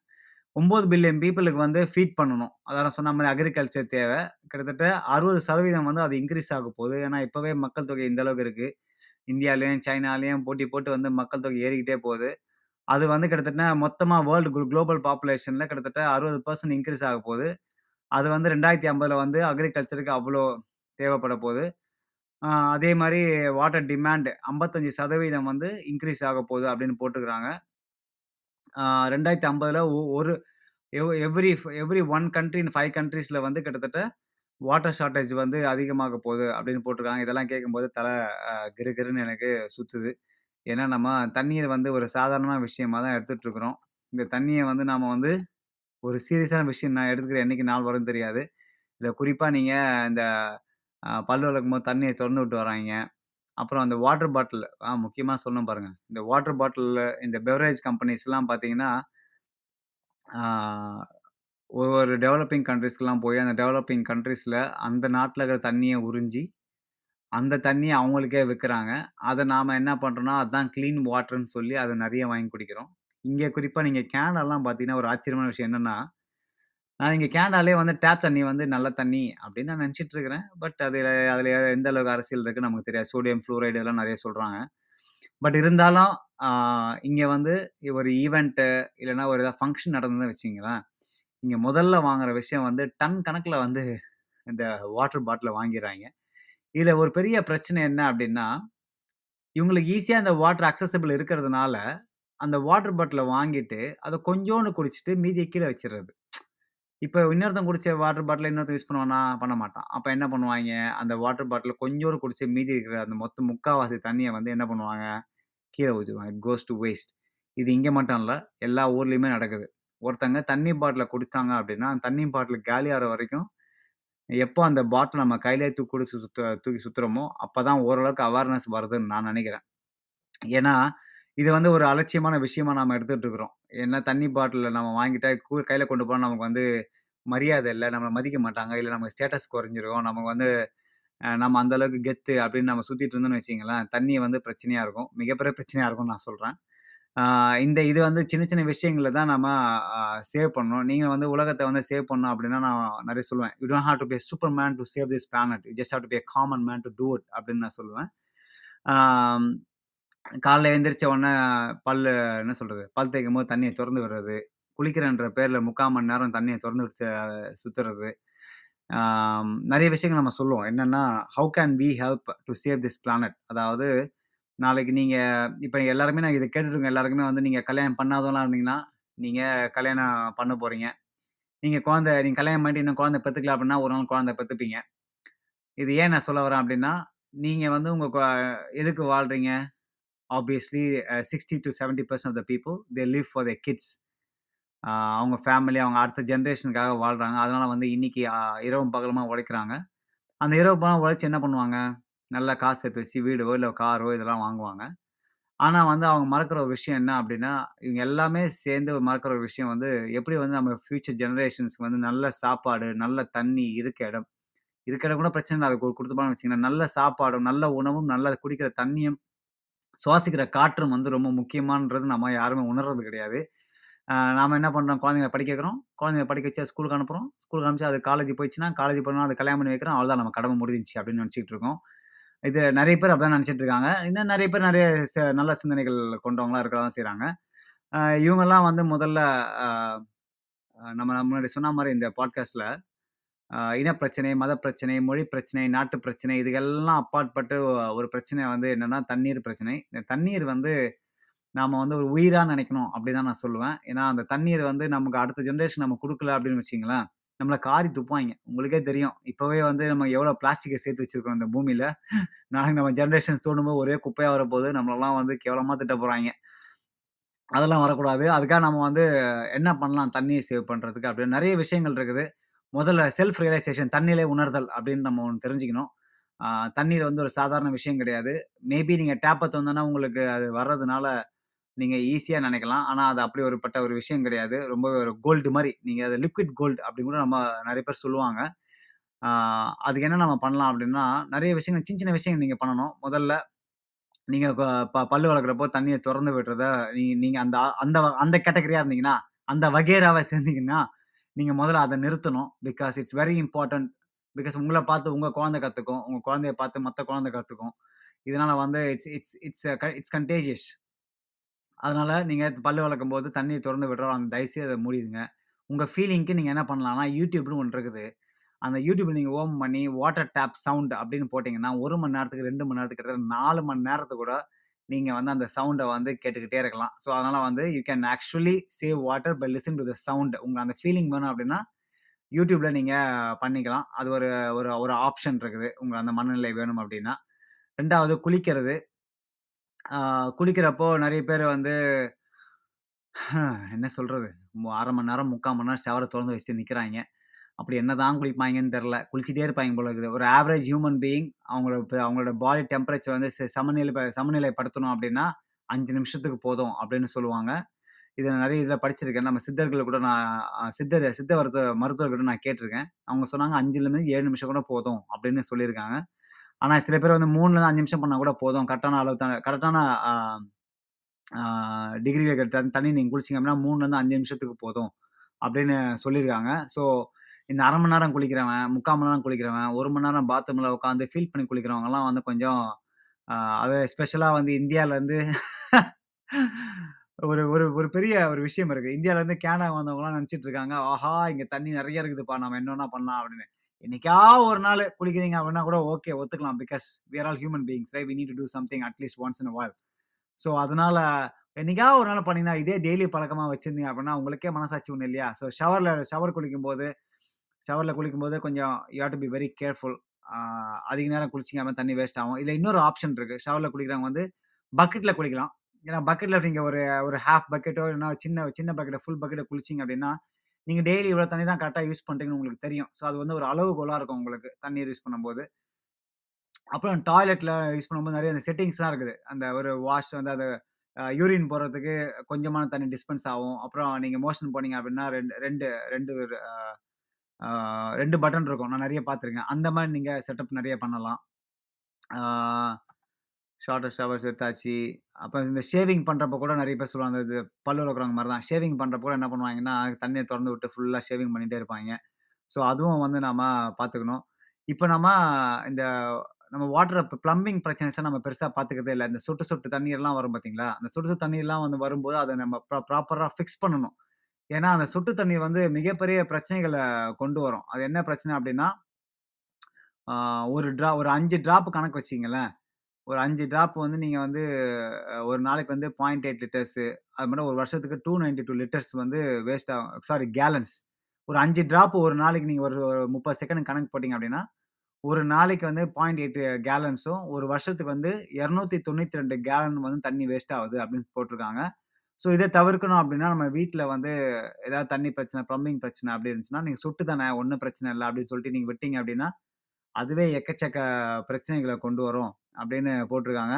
ஒம்பது பில்லியன் பீப்பிளுக்கு வந்து ஃபீட் பண்ணணும். அதான் சொன்ன மாதிரி அக்ரிகல்ச்சர் தேவை கிட்டத்தட்ட 60% வந்து அது இன்க்ரீஸ் ஆக போகுது. ஏன்னா, இப்போவே மக்கள் தொகை இந்த அளவுக்கு இருக்குது இந்தியாலேயும் சைனாலேயும் போட்டி போட்டு வந்து மக்கள் தொகை ஏறிக்கிட்டே போகுது. அது வந்து கிட்டத்தட்ட மொத்தமாக வேர்ல்டு குளோபல் பாப்புலேஷனில் கிட்டத்தட்ட அறுபது பர்சன்ட் இன்க்ரீஸ் ஆக போகுது. அது வந்து 2050ல வந்து அக்ரிகல்ச்சருக்கு அவ்வளோ தேவைப்பட போகுது. அதே மாதிரி வாட்டர் டிமாண்ட் 55% வந்து இன்க்ரீஸ் ஆக போகுது அப்படின்னு போட்டுக்கிறாங்க ரெண்டாயிரத்தி ஐம்பதில் ஒ ஒரு எவ் every every one country in five கண்ட்ரீஸில் வந்து கிட்டத்தட்ட வாட்டர் ஷார்ட்டேஜ் வந்து அதிகமாக போகுது அப்படின்னு போட்டிருக்காங்க இதெல்லாம் கேட்கும்போது தலை கிருகிருன்னு எனக்கு சுற்றுது ஏன்னா, நம்ம தண்ணீர் வந்து ஒரு சாதாரணமான விஷயமாக தான் எடுத்துகிட்டு இருக்கிறோம். இந்த தண்ணியை வந்து நாம் வந்து ஒரு சீரியஸான விஷயம் நான் எடுத்துக்கிற என்றைக்கு நாள் வரும்னு தெரியாது. இதை குறிப்பாக நீங்கள் இந்த பல் விளக்கும்போது தண்ணியை திறந்து விட்டு வராங்க அப்புறம் அந்த வாட்டர் பாட்டில் ஆ முக்கியமாக சொல்லணும் பாருங்கள் இந்த வாட்டர் பாட்டிலில் இந்த பெவரேஜ் கம்பெனிஸ்லாம் பார்த்தீங்கன்னா, ஒவ்வொரு டெவலப்பிங் கண்ட்ரிஸ்க்கெலாம் போய் அந்த டெவலப்பிங் கண்ட்ரீஸில் அந்த நாட்டில் இருக்கிற தண்ணியை உறிஞ்சி, அந்த தண்ணியை அவங்களுக்கே விற்கிறாங்க அதை நாம் என்ன பண்ணுறோன்னா அதுதான் க்ளீன் வாட்டர்னு சொல்லி அதை நிறைய வாங்கி குடிக்கிறோம். இங்கே குறிப்பாக நீங்கள் கேனெல்லாம் பார்த்தீங்கன்னா, ஒரு ஆச்சரியமான விஷயம் என்னென்னா நான் இங்கே கேனடாலே வந்து டேப் தண்ணி வந்து நல்ல தண்ணி அப்படின்னு நான் நினச்சிட்டு இருக்கிறேன். பட் அதில் அதில் எந்த அளவுக்கு அரசியல் இருக்குன்னு நமக்கு தெரியாது. சோடியம் ஃப்ளூரைடு இதெல்லாம் நிறைய சொல்கிறாங்க பட் இருந்தாலும் இங்கே வந்து ஒரு ஈவெண்ட்டு இல்லைன்னா ஒரு ஏதாவது ஃபங்க்ஷன் நடந்ததுன்னு வச்சிங்களேன் இங்கே முதல்ல வாங்குற விஷயம் வந்து டன் கணக்கில் வந்து இந்த வாட்டர் பாட்டில வாங்கிடுறாங்க இதில் ஒரு பெரிய பிரச்சனை என்ன அப்படின்னா இவங்களுக்கு ஈஸியாக இந்த வாட்டர் அக்சசபிள் இருக்கிறதுனால, அந்த வாட்டர் பாட்டிலை வாங்கிட்டு, அதை கொஞ்சோண்டு குடிச்சிட்டு மீதியை கீழே வச்சிடுறது இப்போ இன்னொருத்தன் குடிச்ச வாட்டர் பாட்டில் இன்னொருத்தன் யூஸ் பண்ணுவானா? பண்ண மாட்டான். அப்போ என்ன பண்ணுவாங்க அந்த வாட்டர் பாட்டில் கொஞ்சோடு குடிச்சு மீதி இருக்கிற அந்த மொத்த முக்காவாசி தண்ணியை வந்து என்ன பண்ணுவாங்க, கீழே ஊத்திருவாங்க. It goes to waste. இது இங்கே மட்டும் இல்லை எல்லா ஊர்லேயுமே நடக்குது. ஒருத்தங்க தண்ணி பாட்டிலை குடித்தாங்க அப்படின்னா அந்த தண்ணி பாட்டில் காலி ஆகிற வரைக்கும், எப்போ அந்த பாட்டில் நம்ம கையிலேயே தூக்கி குடிச்சு சுத்த தூக்கி அப்போ தான் ஓரளவுக்கு அவேர்னஸ் வருதுன்னு நான் நினைக்கிறேன் ஏன்னா, இது வந்து ஒரு அலட்சியமான விஷயமா நாம் எடுத்துகிட்டு இருக்கிறோம். ஏன்னா தண்ணி பாட்டில நம்ம வாங்கிட்டா கையில் கையில கொண்டு போனா நமக்கு வந்து மரியாதை இல்ல, நம்மள மதிக்க மாட்டாங்க, இல்ல நமக்கு ஸ்டேட்டஸ் குறைஞ்சிரும், நமக்கு வந்து அ நம்ம அந்த அளவுக்கு கெத்து அப்படின்னு நம்ம சுத்திட்டு இருந்தோம்னு வச்சுக்கங்களேன், தண்ணி வந்து பிரச்சனையா இருக்கும். மிகப்பெரிய பிரச்சனையா இருக்கும்னு நான் சொல்றேன். ஆ இந்த இது வந்து சின்ன சின்ன விஷயங்கள தான் நம்ம அ சேவ் பண்ணணும். நீங்க வந்து உலகத்த வந்து சேவ் பண்ணணும் அப்படின்னா, நான் நெறைய சொல்லுவேன். "You don't have to be superman to save this planet. You just have to be a common man to do it" அப்படின்னு நான் சொல்லுவேன். ஆம் காலைல எழுந்திரிச்ச உடனே பல்லு என்ன சொல்றது? பல் தேய்க்கும் போது தண்ணியை தொறந்து விடுறது. குளிக்கிறேன்ற பேர்ல 3/4 மணி நேரம் தண்ணியை தொறந்து விட்டு சுத்துறது. ஆம் நெறைய விஷயங்கள் நம்ம சொல்லுவோம். என்னன்னா, "how can we help to save this planet?" அதாவது நாளைக்கு நீங்க இப்ப எல்லாருமே நான் இத கேட்டுட்டு இருக்க எல்லாருக்குமே வந்து நீங்க கல்யாணம் பண்ணாதவங்களா இருந்தீங்கன்னா, நீங்க கல்யாணம் பண்ண போறீங்க. நீங்க குழந்தை நீங்க கல்யாணம் பண்ணிட்டு இன்னும் குழந்தை பெத்துக்கல அப்படின்னா, ஒரு நாள் குழந்தை பெத்துப்பீங்க. இது ஏன் நான் சொல்ல வரேன் அப்படின்னா, நீங்க வந்து உங்க கொ எதுக்கு வாழ்றீங்க? Obviously sixty to seventy percent of the people they live for the kids. அவங்க ஃபேமிலி, அவங்க அடுத்த ஜென்ரேஷனுக்காக வாழ்கிறாங்க அதனால் வந்து இன்னைக்கு இரவும் பகலமாக உழைக்கிறாங்க. அந்த இரவு பகலும் உழைச்சி என்ன பண்ணுவாங்க? நல்லா காசு சேர்த்து வச்சு வீடோ, இல்லை காரோ இதெல்லாம் வாங்குவாங்க. ஆனால் வந்து அவங்க மறக்கிற ஒரு விஷயம் என்ன அப்படின்னா இவங்க எல்லாமே சேர்ந்து மறக்கிற ஒரு விஷயம் வந்து, எப்படி வந்து நம்ம ஃப்யூச்சர் ஜெனரேஷன்ஸ்க்கு வந்து நல்ல சாப்பாடு, நல்ல தண்ணி, இருக்க இடம். இருக்க இடம் கூட பிரச்சனை இல்லை அதுக்கு கொடுத்துப்பான்னு வச்சிங்கன்னா நல்ல சாப்பாடும், நல்ல உணவும், நல்ல குடிக்கிற தண்ணியும், சுவாசிக்கிற காற்றும் வந்து ரொம்ப முக்கியமானது நம்ம யாருமே உணர்றது கிடையாது. நாம் என்ன பண்ணுறோம் குழந்தைங்கள படிக்க வைக்கிறோம். குழந்தைங்கள படிக்க வச்சு ஸ்கூலுக்கு அனுப்புறோம். ஸ்கூலுக்கு அனுப்பிச்சு அது காலேஜ் போயிடுச்சுன்னா, காலேஜ் போனால் அது கல்யாணம் பண்ணி வைக்கிறோம். அவ்வளோதான் நம்ம கடமை முடிஞ்சுச்சு அப்படின்னு நினச்சிட்டு இருக்கோம். இது நிறைய பேர் அப்படிதான் நினச்சிட்டு இருக்காங்க. இன்னும் நிறைய பேர் நிறைய ச நல்ல சிந்தனைகள் கொண்டவங்களா இருக்கலாம் செய்கிறாங்க இவங்கெல்லாம் வந்து முதல்ல நம்ம முன்னாடி சொன்ன மாதிரி இந்த பாட்காஸ்ட்டில் இனப்பிரச்சனை, மத பிரச்சனை, மொழி பிரச்சனை, நாட்டு பிரச்சனை இதுக்கெல்லாம் அப்பாற்பட்டு ஒரு பிரச்சனை வந்து என்னன்னா, தண்ணீர் பிரச்சனை. இந்த தண்ணீர் வந்து நாம் வந்து ஒரு உயிராக நினைக்கணும் அப்படி தான் நான் சொல்லுவேன். ஏன்னா, அந்த தண்ணீர் வந்து நமக்கு அடுத்த ஜென்ரேஷன் நம்ம கொடுக்கல அப்படின்னு வச்சிங்களேன் நம்மளை காரி துப்பாங்க உங்களுக்கே தெரியும். இப்போவே வந்து நம்ம எவ்வளோ பிளாஸ்டிக்கை சேர்த்து வச்சுருக்கோம் இந்த பூமியில் நாளைக்கு நம்ம ஜெனரேஷன்ஸ் தோணும்போது ஒரே குப்பையாக வரப்போது. நம்மளெல்லாம் வந்து கேவலமாக திட்ட போகிறாங்க அதெல்லாம் வரக்கூடாது. அதுக்காக நம்ம வந்து என்ன பண்ணலாம் தண்ணியை சேவ் பண்ணுறதுக்கு அப்படின்னு நிறைய விஷயங்கள் இருக்குது. முதல்ல செல்ஃப் ரியலைசேஷன் தண்ணிலே உணர்தல் அப்படின்னு நம்ம ஒன்று தெரிஞ்சுக்கணும். தண்ணீர் வந்து ஒரு சாதாரண விஷயம் கிடையாது. மேபி நீங்கள் டேப்பை தந்தோன்னா உங்களுக்கு அது வர்றதுனால நீங்கள் ஈஸியாக நினைக்கலாம் ஆனால் அது அப்படி ஒருப்பட்ட ஒரு விஷயம் கிடையாது. ரொம்பவே ஒரு கோல்டு மாதிரி நீங்கள் அது லிக்விட் கோல்டு அப்படின்னு கூட நம்ம நிறைய பேர் சொல்லுவாங்க. அதுக்கு என்ன நம்ம பண்ணலாம் அப்படின்னா, நிறைய விஷயங்கள் சின்ன சின்ன விஷயங்கள் நீங்கள் பண்ணணும். முதல்ல நீங்கள் ப ப பல்லு வளர்க்குறப்போ தண்ணியை திறந்து விடுறத நீ நீங்கள் அந்த அந்த அந்த கேட்டகரியாக இருந்தீங்கன்னா, அந்த வகேராவை சேர்ந்தீங்கன்னா, நீங்கள் முதல்ல அதை நிறுத்தணும். Because it's very important. Because உங்களை பார்த்து உங்கள் குழந்தை கற்றுக்கும் உங்கள் குழந்தைய பார்த்து மற்ற குழந்தை கற்றுக்கும் இதனால் வந்து it's it's it's it's contagious அதனால் நீங்கள் பல்லு வளக்கும்போது தண்ணியை திறந்து விடுறோம். அந்த தயவுசெய்து அதை மூடிடுங்க உங்கள் ஃபீலிங்க்கு நீங்கள் என்ன பண்ணலாம்னா, யூடியூப்னு ஒன்று இருக்குது. அந்த யூடியூப்பில் நீங்கள் ஓம் பண்ணி வாட்டர் டேப் சவுண்ட் அப்படின்னு போட்டிங்கன்னா ஒரு மணி நேரத்துக்கு, ரெண்டு மணி நேரத்துக்கு கிட்டத்தட்ட நாலு மணி நேரத்துக்கு கூட நீங்கள் வந்து அந்த சவுண்டை வந்து கேட்டுக்கிட்டே இருக்கலாம். ஸோ அதனால் வந்து you can actually save water by listen to the sound. உங்களுக்கு அந்த ஃபீலிங் வேணும் அப்படின்னா, யூடியூப்பில் நீங்கள் பண்ணிக்கலாம். அது ஒரு ஒரு ஒரு ஆப்ஷன் இருக்குது. உங்கள் அந்த மனநிலை வேணும் அப்படின்னா. ரெண்டாவது குளிக்கிறது. குளிக்கிறப்போ நிறைய பேர் வந்து என்ன சொல்கிறது அரை மணி நேரம், 3/4 மணி நேரம் ஷவரை திறந்து வச்சுட்டு நிற்கிறாங்க அப்படி என்னதான் குளிப்பாய்ங்கன்னு தெரில குளிச்சுட்டே இருப்பாங்க போல இருக்குது. ஒரு ஆவரேஜ் ஹியூமன் பீயிங் அவங்களோட இப்ப அவங்களோட பாடி டெம்பரேச்சர் வந்து ச சமநிலை ப சமநிலைப்படுத்தணும் அப்படின்னா, அஞ்சு நிமிஷத்துக்கு போதும் அப்படின்னு சொல்லுவாங்க. இதில் நான் இதில் படிச்சிருக்கேன். நம்ம சித்தர்கள் கூட நான் சித்தர் சித்த மருத்துவ மருத்துவர்கிட்ட நான் கேட்டிருக்கேன் அவங்க சொன்னாங்க 5லருந்து 7 நிமிஷம் கூட போதும் அப்படின்னு சொல்லியிருக்காங்க. ஆனால் சில பேர் வந்து 3லருந்து 5 நிமிஷம் பண்ணால் கூட போதும். கரெக்டான அளவு கரெக்டான கரெக்ட்டான ஆ தண்ணி நீங்கள் குளிச்சிங்க அப்படின்னா 3லருந்து 5 நிமிஷத்துக்கு போதும் அப்படின்னு சொல்லியிருக்காங்க. ஸோ இந்த அரை மணி நேரம் குளிக்கிறவன், 3/4 மணி நேரம் குளிக்கிறவன், ஒரு மணி நேரம் பாத்ரூமில் உட்காந்து ஃபீல் பண்ணி குளிக்கிறவங்கலாம் வந்து கொஞ்சம் அது ஸ்பெஷலாக வந்து இந்தியாவிலேருந்து ஒரு ஒரு ஒரு பெரிய ஒரு விஷயம் இருக்குது இந்தியாவிலேருந்து கேனடா வந்தவங்கலாம் நினச்சிட்டு இருக்காங்க. ஆஹா! இங்கே தண்ணி நிறைய இருக்குதுப்பா. நம்ம என்னென்ன பண்ணலாம் அப்படின்னு. என்னைக்காவது ஒரு நாள் குளிக்கிறீங்க அப்படின்னா கூட okay ஒத்துக்கலாம். Because we all human beings right? We need to do something at least once in while so அதனால என்னைக்காவது ஒரு நாள் பண்ணீங்கன்னா, இதே டெய்லி பழக்கமாக வச்சுருந்தீங்க அப்படின்னா, உங்களுக்கே மனசாட்சி ஒன்று இல்லையா? ஸோ ஷவரில் ஷவர் குளிக்கும்போது ஷவர்ல குளிக்கும்போது கொஞ்சம் you have to be very careful. அதிக நேரம் குளிச்சீங்க தண்ணி வேஸ்ட் ஆகும். இதில் இன்னொரு ஆப்ஷன் இருக்குது ஷவரில் குளிக்கிறவங்க வந்து பக்கெட்டில் குளிக்கலாம். ஏன்னா பக்கெட்டில் நீங்கள் ஒரு ஒரு ஹாஃப் பக்கெட்டோ இல்லைனா சின்ன சின்ன பக்கெட்டை ஃபுல் பக்கெட்டை குளிச்சீங்க அப்படின்னா, நீங்கள் டெய்லி இவ்வளோ தண்ணி தான் கரெக்டாக யூஸ் பண்ணுறீங்கன்னு உங்களுக்கு தெரியும். ஸோ அது வந்து ஒரு அளவுகோலாக இருக்கும் உங்களுக்கு தண்ணீர் யூஸ் பண்ணும்போது. அப்புறம் டாய்லெட்டில் யூஸ் பண்ணும்போது நிறைய அந்த செட்டிங்ஸ்லாம் இருக்குது. அந்த ஒரு வாஷ் வந்து அது யூரின் போகிறதுக்கு கொஞ்சமான தண்ணி டிஸ்பென்ஸ் ஆகும். அப்புறம் நீங்கள் மோஷன் போனீங்க அப்படின்னா 2 2 2 ரெண்டு பட்டன் இருக்கும். நான் நிறைய பார்த்துருக்கேன். அந்த மாதிரி நீங்கள் செட்டப் நிறைய பண்ணலாம். ஆ ஹவர்ஸ் ஷவர்ஸ் எடுத்தாச்சு. அப்புறம் இந்த ஷேவிங் பண்ணுறப்ப கூட நிறைய பேர் சொல்லுவாங்க. இது பல்லு இருக்கிறவங்க மாதிரி தான். ஷேவிங் பண்ணுறப்ப கூட என்ன பண்ணுவாங்கன்னா, தண்ணியை திறந்து விட்டு ஃபுல்லாக ஷேவிங் பண்ணிகிட்டே இருப்பாங்க ஸோ அதுவும் வந்து நாம் பார்த்துக்கணும். இப்போ நம்ம இந்த நம்ம வாட்டர் ப்ளம்பிங் பிளம்பிங் நம்ம பெருசாக பார்த்துக்கிறதே இல்லை இந்த சொட்டு சொட்டு தண்ணீர்லாம் வரும் பார்த்தீங்களா? அந்த சொட்டு சொட்டு தண்ணீர்லாம் வந்து வரும்போது அதை நம்ம ப்ரா ப்ராப்பராக ஃபிக்ஸ் பண்ணணும். ஏன்னா, அந்த சுட்டு தண்ணீர் வந்து மிகப்பெரிய பிரச்சனைகளை கொண்டு வரும். அது என்ன பிரச்சனை அப்படின்னா, ஒரு ட்ரா ஒரு அஞ்சு ட்ராப் கணக்கு வச்சிங்களேன் ஒரு அஞ்சு ட்ராப் வந்து நீங்கள் வந்து ஒரு நாளைக்கு வந்து பாயிண்ட் எயிட் லிட்டர்ஸு அது மாதிரி ஒரு வருஷத்துக்கு 292 லிட்டர்ஸ் வந்து வேஸ்ட் ஆகும். Sorry gallons. ஒரு அஞ்சு ட்ராப் ஒரு நாளைக்கு நீங்கள் ஒரு 30 செகண்ட் கணக்கு போட்டிங்க அப்படின்னா, ஒரு நாளைக்கு வந்து 0.8 கேலன்ஸும், ஒரு வருஷத்துக்கு வந்து 292 கேலன் வந்து தண்ணி வேஸ்ட் ஆகுது அப்படின்னு போட்டிருக்காங்க ஸோ இத தவிர்க்கணும் அப்படின்னா, நம்ம வீட்ல வந்து ஏதாவது தண்ணி பிரச்சனை, ப்ளம்பிங் பிரச்சனை அப்படி இருந்துச்சுன்னா, நீங்க சொட்டு தானே ஒண்ணும் பிரச்சனை இல்ல அப்படின்னு சொல்லிட்டு நீங்க விட்டீங்க அப்படின்னா, அதுவே எக்கச்சக்க பிரச்சனைகள கொண்டு வரும் அப்படின்னு போட்டுருக்காங்க.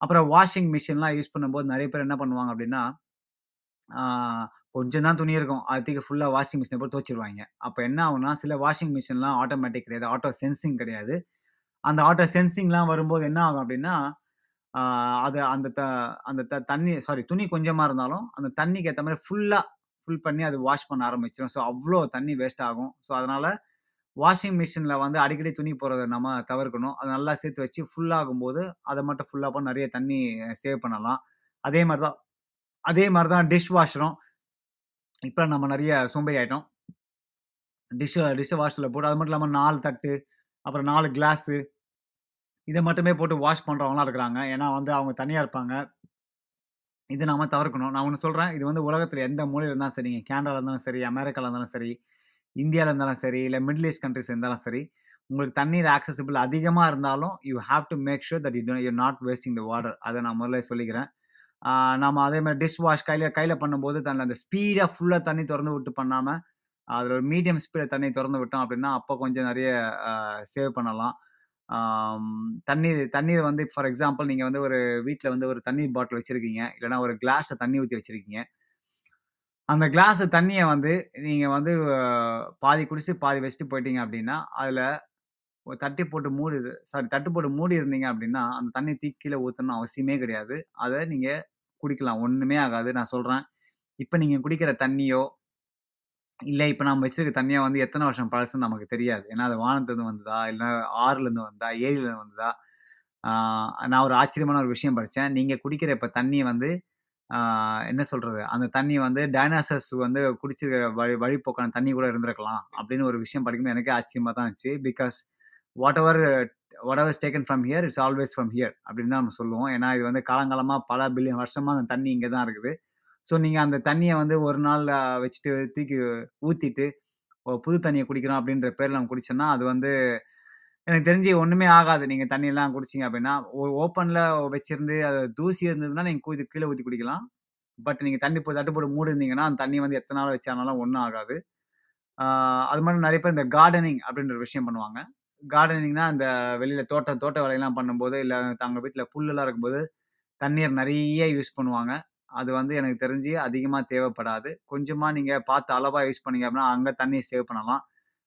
அப்புறம் வாஷிங் மிஷின்லாம் யூஸ் பண்ணும்போது நெறைய பேர் என்ன பண்ணுவாங்க அப்படின்னா, ஆ கொஞ்சம் தான் துணி இருக்கும். அத தூக்கி ஃபுல்லா வாஷிங் மிஷின்ல போட்டு துவச்சிருவாய்ங்க. அப்ப என்ன ஆகும்னா, சில வாஷிங் மிஷின்லாம் ஆட்டோமேட்டிக் கிடையாது. ஆட்டோ சென்சிங் கிடையாது. அந்த ஆட்டோ சென்சிங்லாம் வரும்போது என்ன ஆகும் அப்படின்னா, அது அந்த த அந்த த தண்ணி சாரி துணி கொஞ்சமாக இருந்தாலும், அந்த தண்ணிக்கு ஏற்ற மாதிரி ஃபுல்லாக ஃபுல் பண்ணி அது வாஷ் பண்ண ஆரம்பிச்சிடும் ஸோ அவ்வளோ தண்ணி வேஸ்ட் ஆகும். ஸோ அதனால் வாஷிங் மிஷினில் வந்து அடிக்கடி துணி போடுறத நம்ம தவிர்க்கணும். அதை நல்லா சேர்த்து வச்சு ஃபுல்லாகும்போது அதை மட்டும் ஃபுல்லாக போட்டு நிறைய தண்ணி சேவ் பண்ணலாம். அதே மாதிரி தான் அதே மாதிரி தான் டிஷ் வாஷரும். இப்போ நம்ம நிறைய சோம்பேறி ஆகிட்டோம் டிஷ்ஷு டிஷ்ஷு வாஷில் போட்டு அது மட்டும் இல்லாமல் நாலு தட்டு, அப்புறம் நாலு கிளாஸு இதை மட்டுமே போட்டு வாஷ் பண்ணுறவங்களாம் இருக்கிறாங்க. ஏன்னா வந்து அவங்க தனியாக இருப்பாங்க. இது நாம் தவிர்க்கணும். நான் ஒன்று சொல்கிறேன் இது வந்து உலகத்தில் எந்த மூலையில் இருந்தாலும் சரிங்க. கேனடாவில் இருந்தாலும் சரி, அமெரிக்காவில் இருந்தாலும் சரி, இந்தியாவில் இருந்தாலும் சரி, இல்லை மிடில் ஈஸ்ட் கண்ட்ரிஸ் இருந்தாலும் சரி, உங்களுக்கு தண்ணீர் ஆக்சசிபிள் அதிகமாக இருந்தாலும், you have to make sure that you do you not wasting the water. அதை நான் முதல்ல சொல்லிக்கிறேன். நம்ம அதே மாதிரி டிஷ் வாஷ் கையில் கையில் பண்ணும்போது தன்ன அந்த ஸ்பீடாக ஃபுல்லாக தண்ணி திறந்து விட்டு பண்ணாமல் அதில் ஒரு மீடியம் ஸ்பீடில் தண்ணி திறந்து விட்டோம் அப்படின்னா, அப்போ கொஞ்சம் நிறைய சேவ் பண்ணலாம். தண்ணீர் தண்ணீர் வந்து ஃபார் எக்ஸாம்பிள் நீங்கள் வந்து ஒரு வீட்டில் வந்து ஒரு தண்ணீர் பாட்டில் வச்சுருக்கீங்க இல்லைனா ஒரு கிளாஸ்ல தண்ணி ஊற்றி வச்சுருக்கீங்க அந்த கிளாஸு தண்ணியை வந்து நீங்கள் வந்து பாதி குடிச்சு, பாதி வச்சுட்டு போயிட்டீங்க அப்படின்னா, அதில் ஒரு தட்டி போட்டு மூடி சாரி தட்டு போட்டு மூடி இருந்தீங்க அப்படின்னா, அந்த தண்ணி தூக்கி கீழே ஊற்றணும் அவசியமே கிடையாது. அதை நீங்கள் குடிக்கலாம். ஒன்றுமே ஆகாது. நான் சொல்கிறேன் இப்போ நீங்கள் குடிக்கிற தண்ணியோ, இல்லை இப்போ நம்ம வச்சிருக்க தண்ணியாக வந்து எத்தனை வருஷம் பழசுன்னு நமக்கு தெரியாது. ஏன்னா அது வானத்துலேருந்து வந்ததா? இல்லை ஆறுலேருந்து வந்ததா? ஏரியிலேருந்து வந்ததா? நான் ஒரு ஆச்சரியமான ஒரு விஷயம் படித்தேன் நீங்கள் குடிக்கிற இப்போ தண்ணி வந்து என்ன சொல்கிறது அந்த தண்ணி வந்து டைனோசர்ஸ் வந்து குடிச்சிருக்க வழி வழிப்போக்கான தண்ணி கூட இருந்திருக்கலாம். அப்படின்னு ஒரு விஷயம் படிக்கும்போது எனக்கே ஆச்சரியமாக தான் இருந்துச்சு. Because whatever whatever taken from here it's always from here அப்படின்னு தான் நம்ம சொல்லுவோம். ஏன்னா இது வந்து காலங்காலமாக பல பில்லியன் வருஷமாக அந்த தண்ணி இங்கே தான் இருக்குது. ஸோ நீங்க அந்த தண்ணிய வந்து ஒரு நாள் வச்சுட்டு தூக்கி ஊத்திட்டு, புது தண்ணிய குடிக்கிறோம் அப்படின்ற பேர்ல நம்ம குடிச்சோம்னா, அது வந்து எனக்கு தெரிஞ்சு ஒண்ணுமே ஆகாது. நீங்க தண்ணியெல்லாம் குடிச்சீங்க அப்படின்னா, ஓ ஓப்பன்ல வச்சிருந்து அது தூசி இருந்ததுன்னா, நீங்க கூ கீழ ஊத்தி குடிக்கலாம். பட் நீங்க தண்ணி போ தட்டு போட்டு இருந்தீங்கன்னா, அந்த தண்ணி வந்து எத்தன நாள் வச்சானாலும் ஒண்ணும் ஆகாது. ஆ அது மாரி நெறைய பேர் இந்த கார்டனிங் அப்படின்ற ஒரு விஷயம் பண்ணுவாங்க. கார்டனிங்னா அந்த வெளியில தோட்ட தோட்ட வேலையெல்லாம் பண்ணும்போது, இல்ல தங்க வீட்ல புல்லுலாம் இருக்கும்போது, தண்ணீர் நெறைய யூஸ் பண்ணுவாங்க. அது வந்து எனக்கு தெரிஞ்சு அதிகமாக தேவைப்படாது. கொஞ்சமாக நீங்கள் பார்த்து அளவாக யூஸ் பண்ணீங்க அப்படின்னா, அங்கே தண்ணியை சேவ் பண்ணலாம்.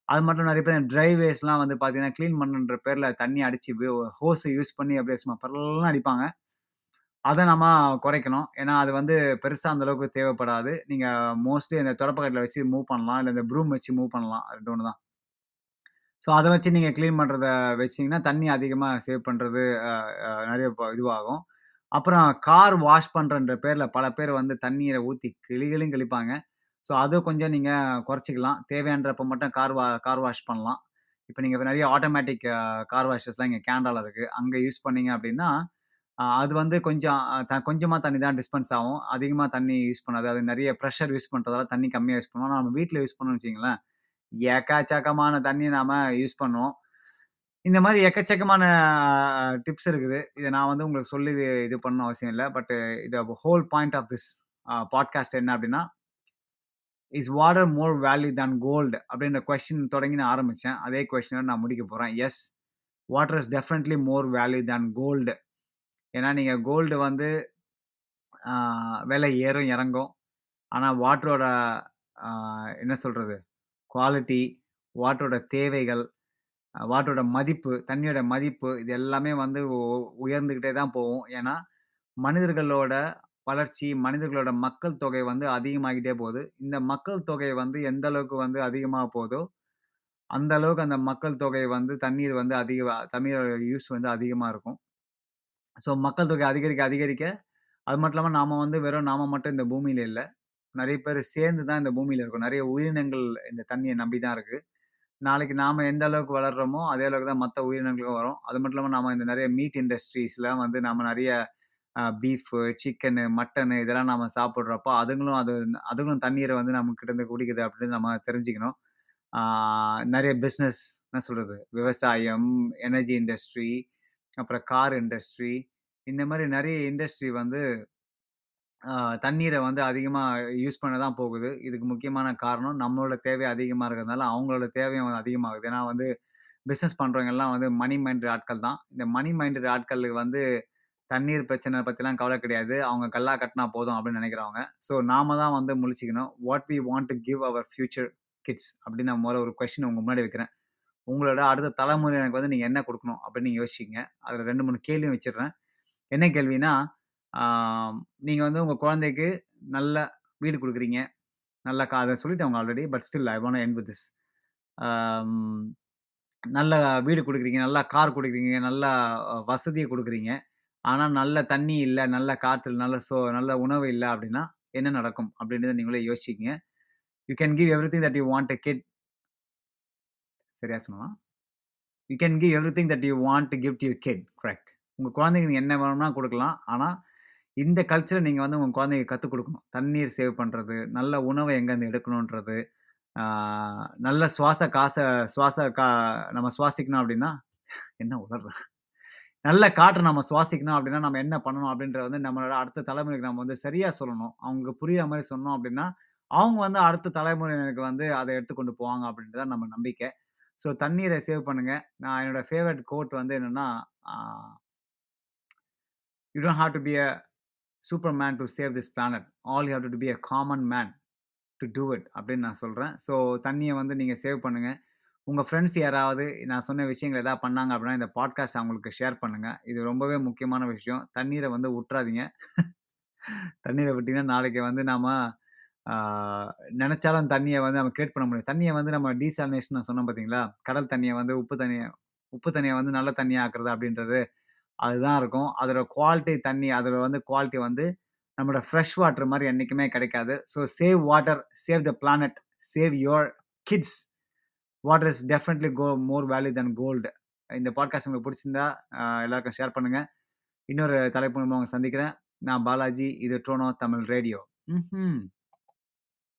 அது மட்டும் நிறைய பேர் ட்ரைவேஸ்லாம் வந்து பார்த்தீங்கன்னா, க்ளீன் பண்ணுன்ற பேரில் தண்ணி அடித்து ஹோஸை யூஸ் பண்ணி அப்படியே சும்மா பர்ல்ன்னு அடிப்பாங்க. அதை நம்ம குறைக்கணும். ஏன்னா, அது வந்து பெருசாக அந்த அளவுக்கு தேவைப்படாது. நீங்கள் மோஸ்ட்லி அந்த தொடப்பக்கட்டில் வச்சு மூவ் பண்ணலாம். இல்லை இந்த ப்ரூம் வச்சு மூவ் பண்ணலாம். ரெண்டு ஒன்று தான். ஸோ அதை வச்சு நீங்கள் க்ளீன் பண்ணுறத வச்சீங்கன்னா, தண்ணி அதிகமாக சேவ் பண்ணுறது நிறைய இதுவாகும். அப்புறம் கார் வாஷ் பண்ணுறன்ற பேரில் பல பேர் வந்து தண்ணீரை ஊற்றி கிளி கிழிப்பாங்க. ஸோ அதை கொஞ்சம் நீங்கள் குறைச்சிக்கலாம் தேவையான்றப்ப மட்டும் கார் வா கார் வாஷ் பண்ணலாம். இப்போ நீங்கள் நிறைய ஆட்டோமேட்டிக் கார் வாஷஸ்லாம் இங்கே கேண்டாவில் இருக்குது அங்கே யூஸ் பண்ணீங்க அப்படின்னா, அது வந்து கொஞ்சம் த கொஞ்சமாக தண்ணி தான் டிஸ்பென்ஸ் ஆகும். அதிகமாக தண்ணி யூஸ் பண்ணாது. அது நிறைய ப்ரெஷர் யூஸ் பண்ணுறதால தண்ணி கம்மியாக யூஸ் பண்ணுவோம். நம்ம வீட்டில் யூஸ் பண்ணோம்னு வச்சிங்களேன் எக்கச்சக்கமான தண்ணி நாம் யூஸ் பண்ணுவோம். இந்த மாதிரி எக்கச்சக்கமான டிப்ஸ் இருக்குது. இதை நான் வந்து உங்களுக்கு சொல்லி இது பண்ணணும் அவசியம் இல்லை. பட் இது whole point of this podcast என்ன அப்படின்னா, "is water more value than gold அப்படின்ற கொஸ்டின் தொடங்கி நான் ஆரம்பித்தேன் அதே கொஸ்டினோட நான் முடிக்க போகிறேன் yes, water is definitely more value than gold ஏன்னா நீங்கள் கோல்டு வந்து விலை ஏறும், இறங்கும். ஆனால் வாட்டரோட என்ன சொல்கிறது குவாலிட்டி, வாட்டரோட தேவைகள், வாட்டரோட மதிப்பு, தண்ணியோட மதிப்பு இது எல்லாமே வந்து உ உயர்ந்துகிட்டே தான் போகும். ஏன்னா, மனிதர்களோட வளர்ச்சி, மனிதர்களோட மக்கள் தொகை வந்து அதிகமாகிட்டே போது. இந்த மக்கள் தொகை வந்து எந்த அளவுக்கு வந்து அதிகமா போதோ, அந்த அளவுக்கு அந்த மக்கள் தொகை வந்து தண்ணீர் வந்து அதிக தண்ணீரோட யூஸ் வந்து அதிகமா இருக்கும். ஸோ மக்கள் தொகை அதிகரிக்க, அதிகரிக்க அது மட்டும் இல்லாம நாம வந்து வெறும் நாம மட்டும் இந்த பூமியில இல்ல. நெறைய பேர் சேர்ந்து தான் இந்த பூமியில இருக்கோம். நெறைய உயிரினங்கள் இந்த தண்ணியை நம்பி தான் இருக்கு. நாளைக்கு நாம் எந்த அளவுக்கு வளர்கிறோமோ அதே அளவுக்கு தான் மற்ற உயிரினங்களுக்கும் வரும். அது மட்டும் இல்லாமல் நம்ம இந்த நிறைய மீட் இண்டஸ்ட்ரீஸ்லாம் வந்து நம்ம நிறைய பீஃபு, சிக்கனு, மட்டனு இதெல்லாம் நம்ம சாப்பிட்றப்போ அதுங்களும் அது அதுங்களும் தண்ணீரை வந்து நம்ம இருந்து குடிக்குது அப்படின்னு நம்ம தெரிஞ்சுக்கணும். நிறைய பிஸ்னஸ் என்ன சொல்கிறது விவசாயம், எனர்ஜி இண்டஸ்ட்ரி, அப்புறம் கார் இண்டஸ்ட்ரி இந்த மாதிரி நிறைய இண்டஸ்ட்ரி வந்து தண்ணீரை வந்து அதிகமாக யூஸ் பண்ண தான் போகுது. இதுக்கு முக்கியமான காரணம் நம்மளோட தேவை அதிகமாக இருக்கிறதுனால, அவங்களோட தேவையும் வந்து அதிகமாகுது. ஏன்னா வந்து பிஸ்னஸ் பண்ணுறவங்கெல்லாம் வந்து மணி மைண்டட் ஆட்கள் தான். இந்த மணி மைண்டட் ஆட்களுக்கு வந்து தண்ணீர் பிரச்சனை பற்றிலாம் கவலை கிடையாது. அவங்க கல்லா கட்டினா போதும் அப்படின்னு நினைக்கிறவங்க ஸோ நாம தான் வந்து முழிச்சிக்கணும் what we want to give our future kids அப்படின்னு நான் முதல்ல ஒரு கொஸ்டின் உங்கள் முன்னாடி வைக்கிறேன். உங்களோட அடுத்த தலைமுறை எனக்கு வந்து நீங்கள் என்ன கொடுக்கணும் அப்படின்னு நீங்கள் யோசிச்சிங்க அதில் ரெண்டு மூணு கேள்வியும் வச்சிடுறேன் என்ன கேள்வின்னா, நீங்கள் வந்து உங்கள் குழந்தைக்கு நல்ல வீடு கொடுக்குறீங்க நல்ல கா அத சொல்லிட்டேன் அவங்க already. But still I want end with this. நல்ல வீடு கொடுக்குறீங்க நல்லா கார் கொடுக்குறீங்க நல்ல வசதியை கொடுக்குறீங்க ஆனால் நல்ல தண்ணி இல்லை நல்ல காற்று, நல்ல சோ நல்ல உணவு இல்லை அப்படின்னா, என்ன நடக்கும்? அப்படின்றத நீங்களே யோசிச்சிக்கிங்க you can give everything that you want a kid சரியா சொல்லலாம் you can give everything that you want to give to your kid. Correct. உங்கள் குழந்தைங்க என்ன வேணும்னா கொடுக்கலாம் ஆனால் இந்த கல்ச்சர நீங்க வந்து உங்க குழந்தைக்கு கத்துக் குடுக்கணும். தண்ணீர் சேவ் பண்றது, நல்ல உணவ எங்கேருந்து எடுக்கணுன்றது, ஆ நல்ல சுவாச காச சுவாச கா நம்ம சுவாசிக்கணும் அப்படின்னா, என்ன உளறுறேன்? நல்ல காற்ற நம்ம சுவாசிக்கணும் அப்படின்னா, நம்ம என்ன பண்ணணும் அப்படின்றத வந்து நம்மளோட அடுத்த தலைமுறைக்கு நம்ம வந்து சரியா சொல்லணும். அவங்களுக்கு புரியிற மாரி சொன்னோம் அப்படின்னா, அவங்க வந்து அடுத்த தலைமுறையினருக்கு வந்து அத எடுத்துக் கொண்டு போவாங்க அப்படின்றது தான் நம்ம நம்பிக்கை. ஸோ தண்ணீர சேவ் பண்ணுங்க. நான் என்னோட ஃபேவரைட் கோட் வந்து என்னன்னா, ஆ "you don't have to be a superman to save this planet. All you have to be a common man to do it" அப்படின்னு நான் சொல்கிறேன் ஸோ தண்ணியை வந்து நீங்கள் சேவ் பண்ணுங்கள் உங்கள் ஃப்ரெண்ட்ஸ் யாராவது நான் சொன்ன விஷயங்கள் எதாவது பண்ணாங்க அப்படின்னா, இந்த பாட்காஸ்ட் அவங்களுக்கு ஷேர் பண்ணுங்க. இது ரொம்பவே முக்கியமான விஷயம். தண்ணீரை வந்து விட்டுறாதீங்க தண்ணீரை விட்டிங்கன்னா நாளைக்கு வந்து நாம் நினச்சாலும் தண்ணியை வந்து நம்ம கிரியேட் பண்ண முடியும் தண்ணியை வந்து நம்ம டீசாலினேஷன் நான் பார்த்தீங்களா? கடல் தண்ணியை வந்து உப்பு தண்ணியை உப்பு தண்ணியை வந்து நல்ல தண்ணியாக ஆக்குறது அப்படின்றது, அதுதான் இருக்கும். அதோட குவாலிட்டி தண்ணி அதோட வந்து குவாலிட்டி வந்து நம்மளோட ஃப்ரெஷ் வாட்டர் மாரி என்னைக்குமே கிடைக்காது. So save water, save the planet, save your kids. Water is definitely go more value than gold இந்த பாட்காஸ்ட் உங்களுக்கு புடிச்சிருந்தா, அ எல்லாருக்கும் ஷேர் பண்ணுங்க. இன்னொரு தலைப்பு மூலமா உங்கள சந்திக்கிறேன். நான் பாலாஜி. இது ட்ரோனோ தமிழ் ரேடியோ. ம்ஹ்ம்.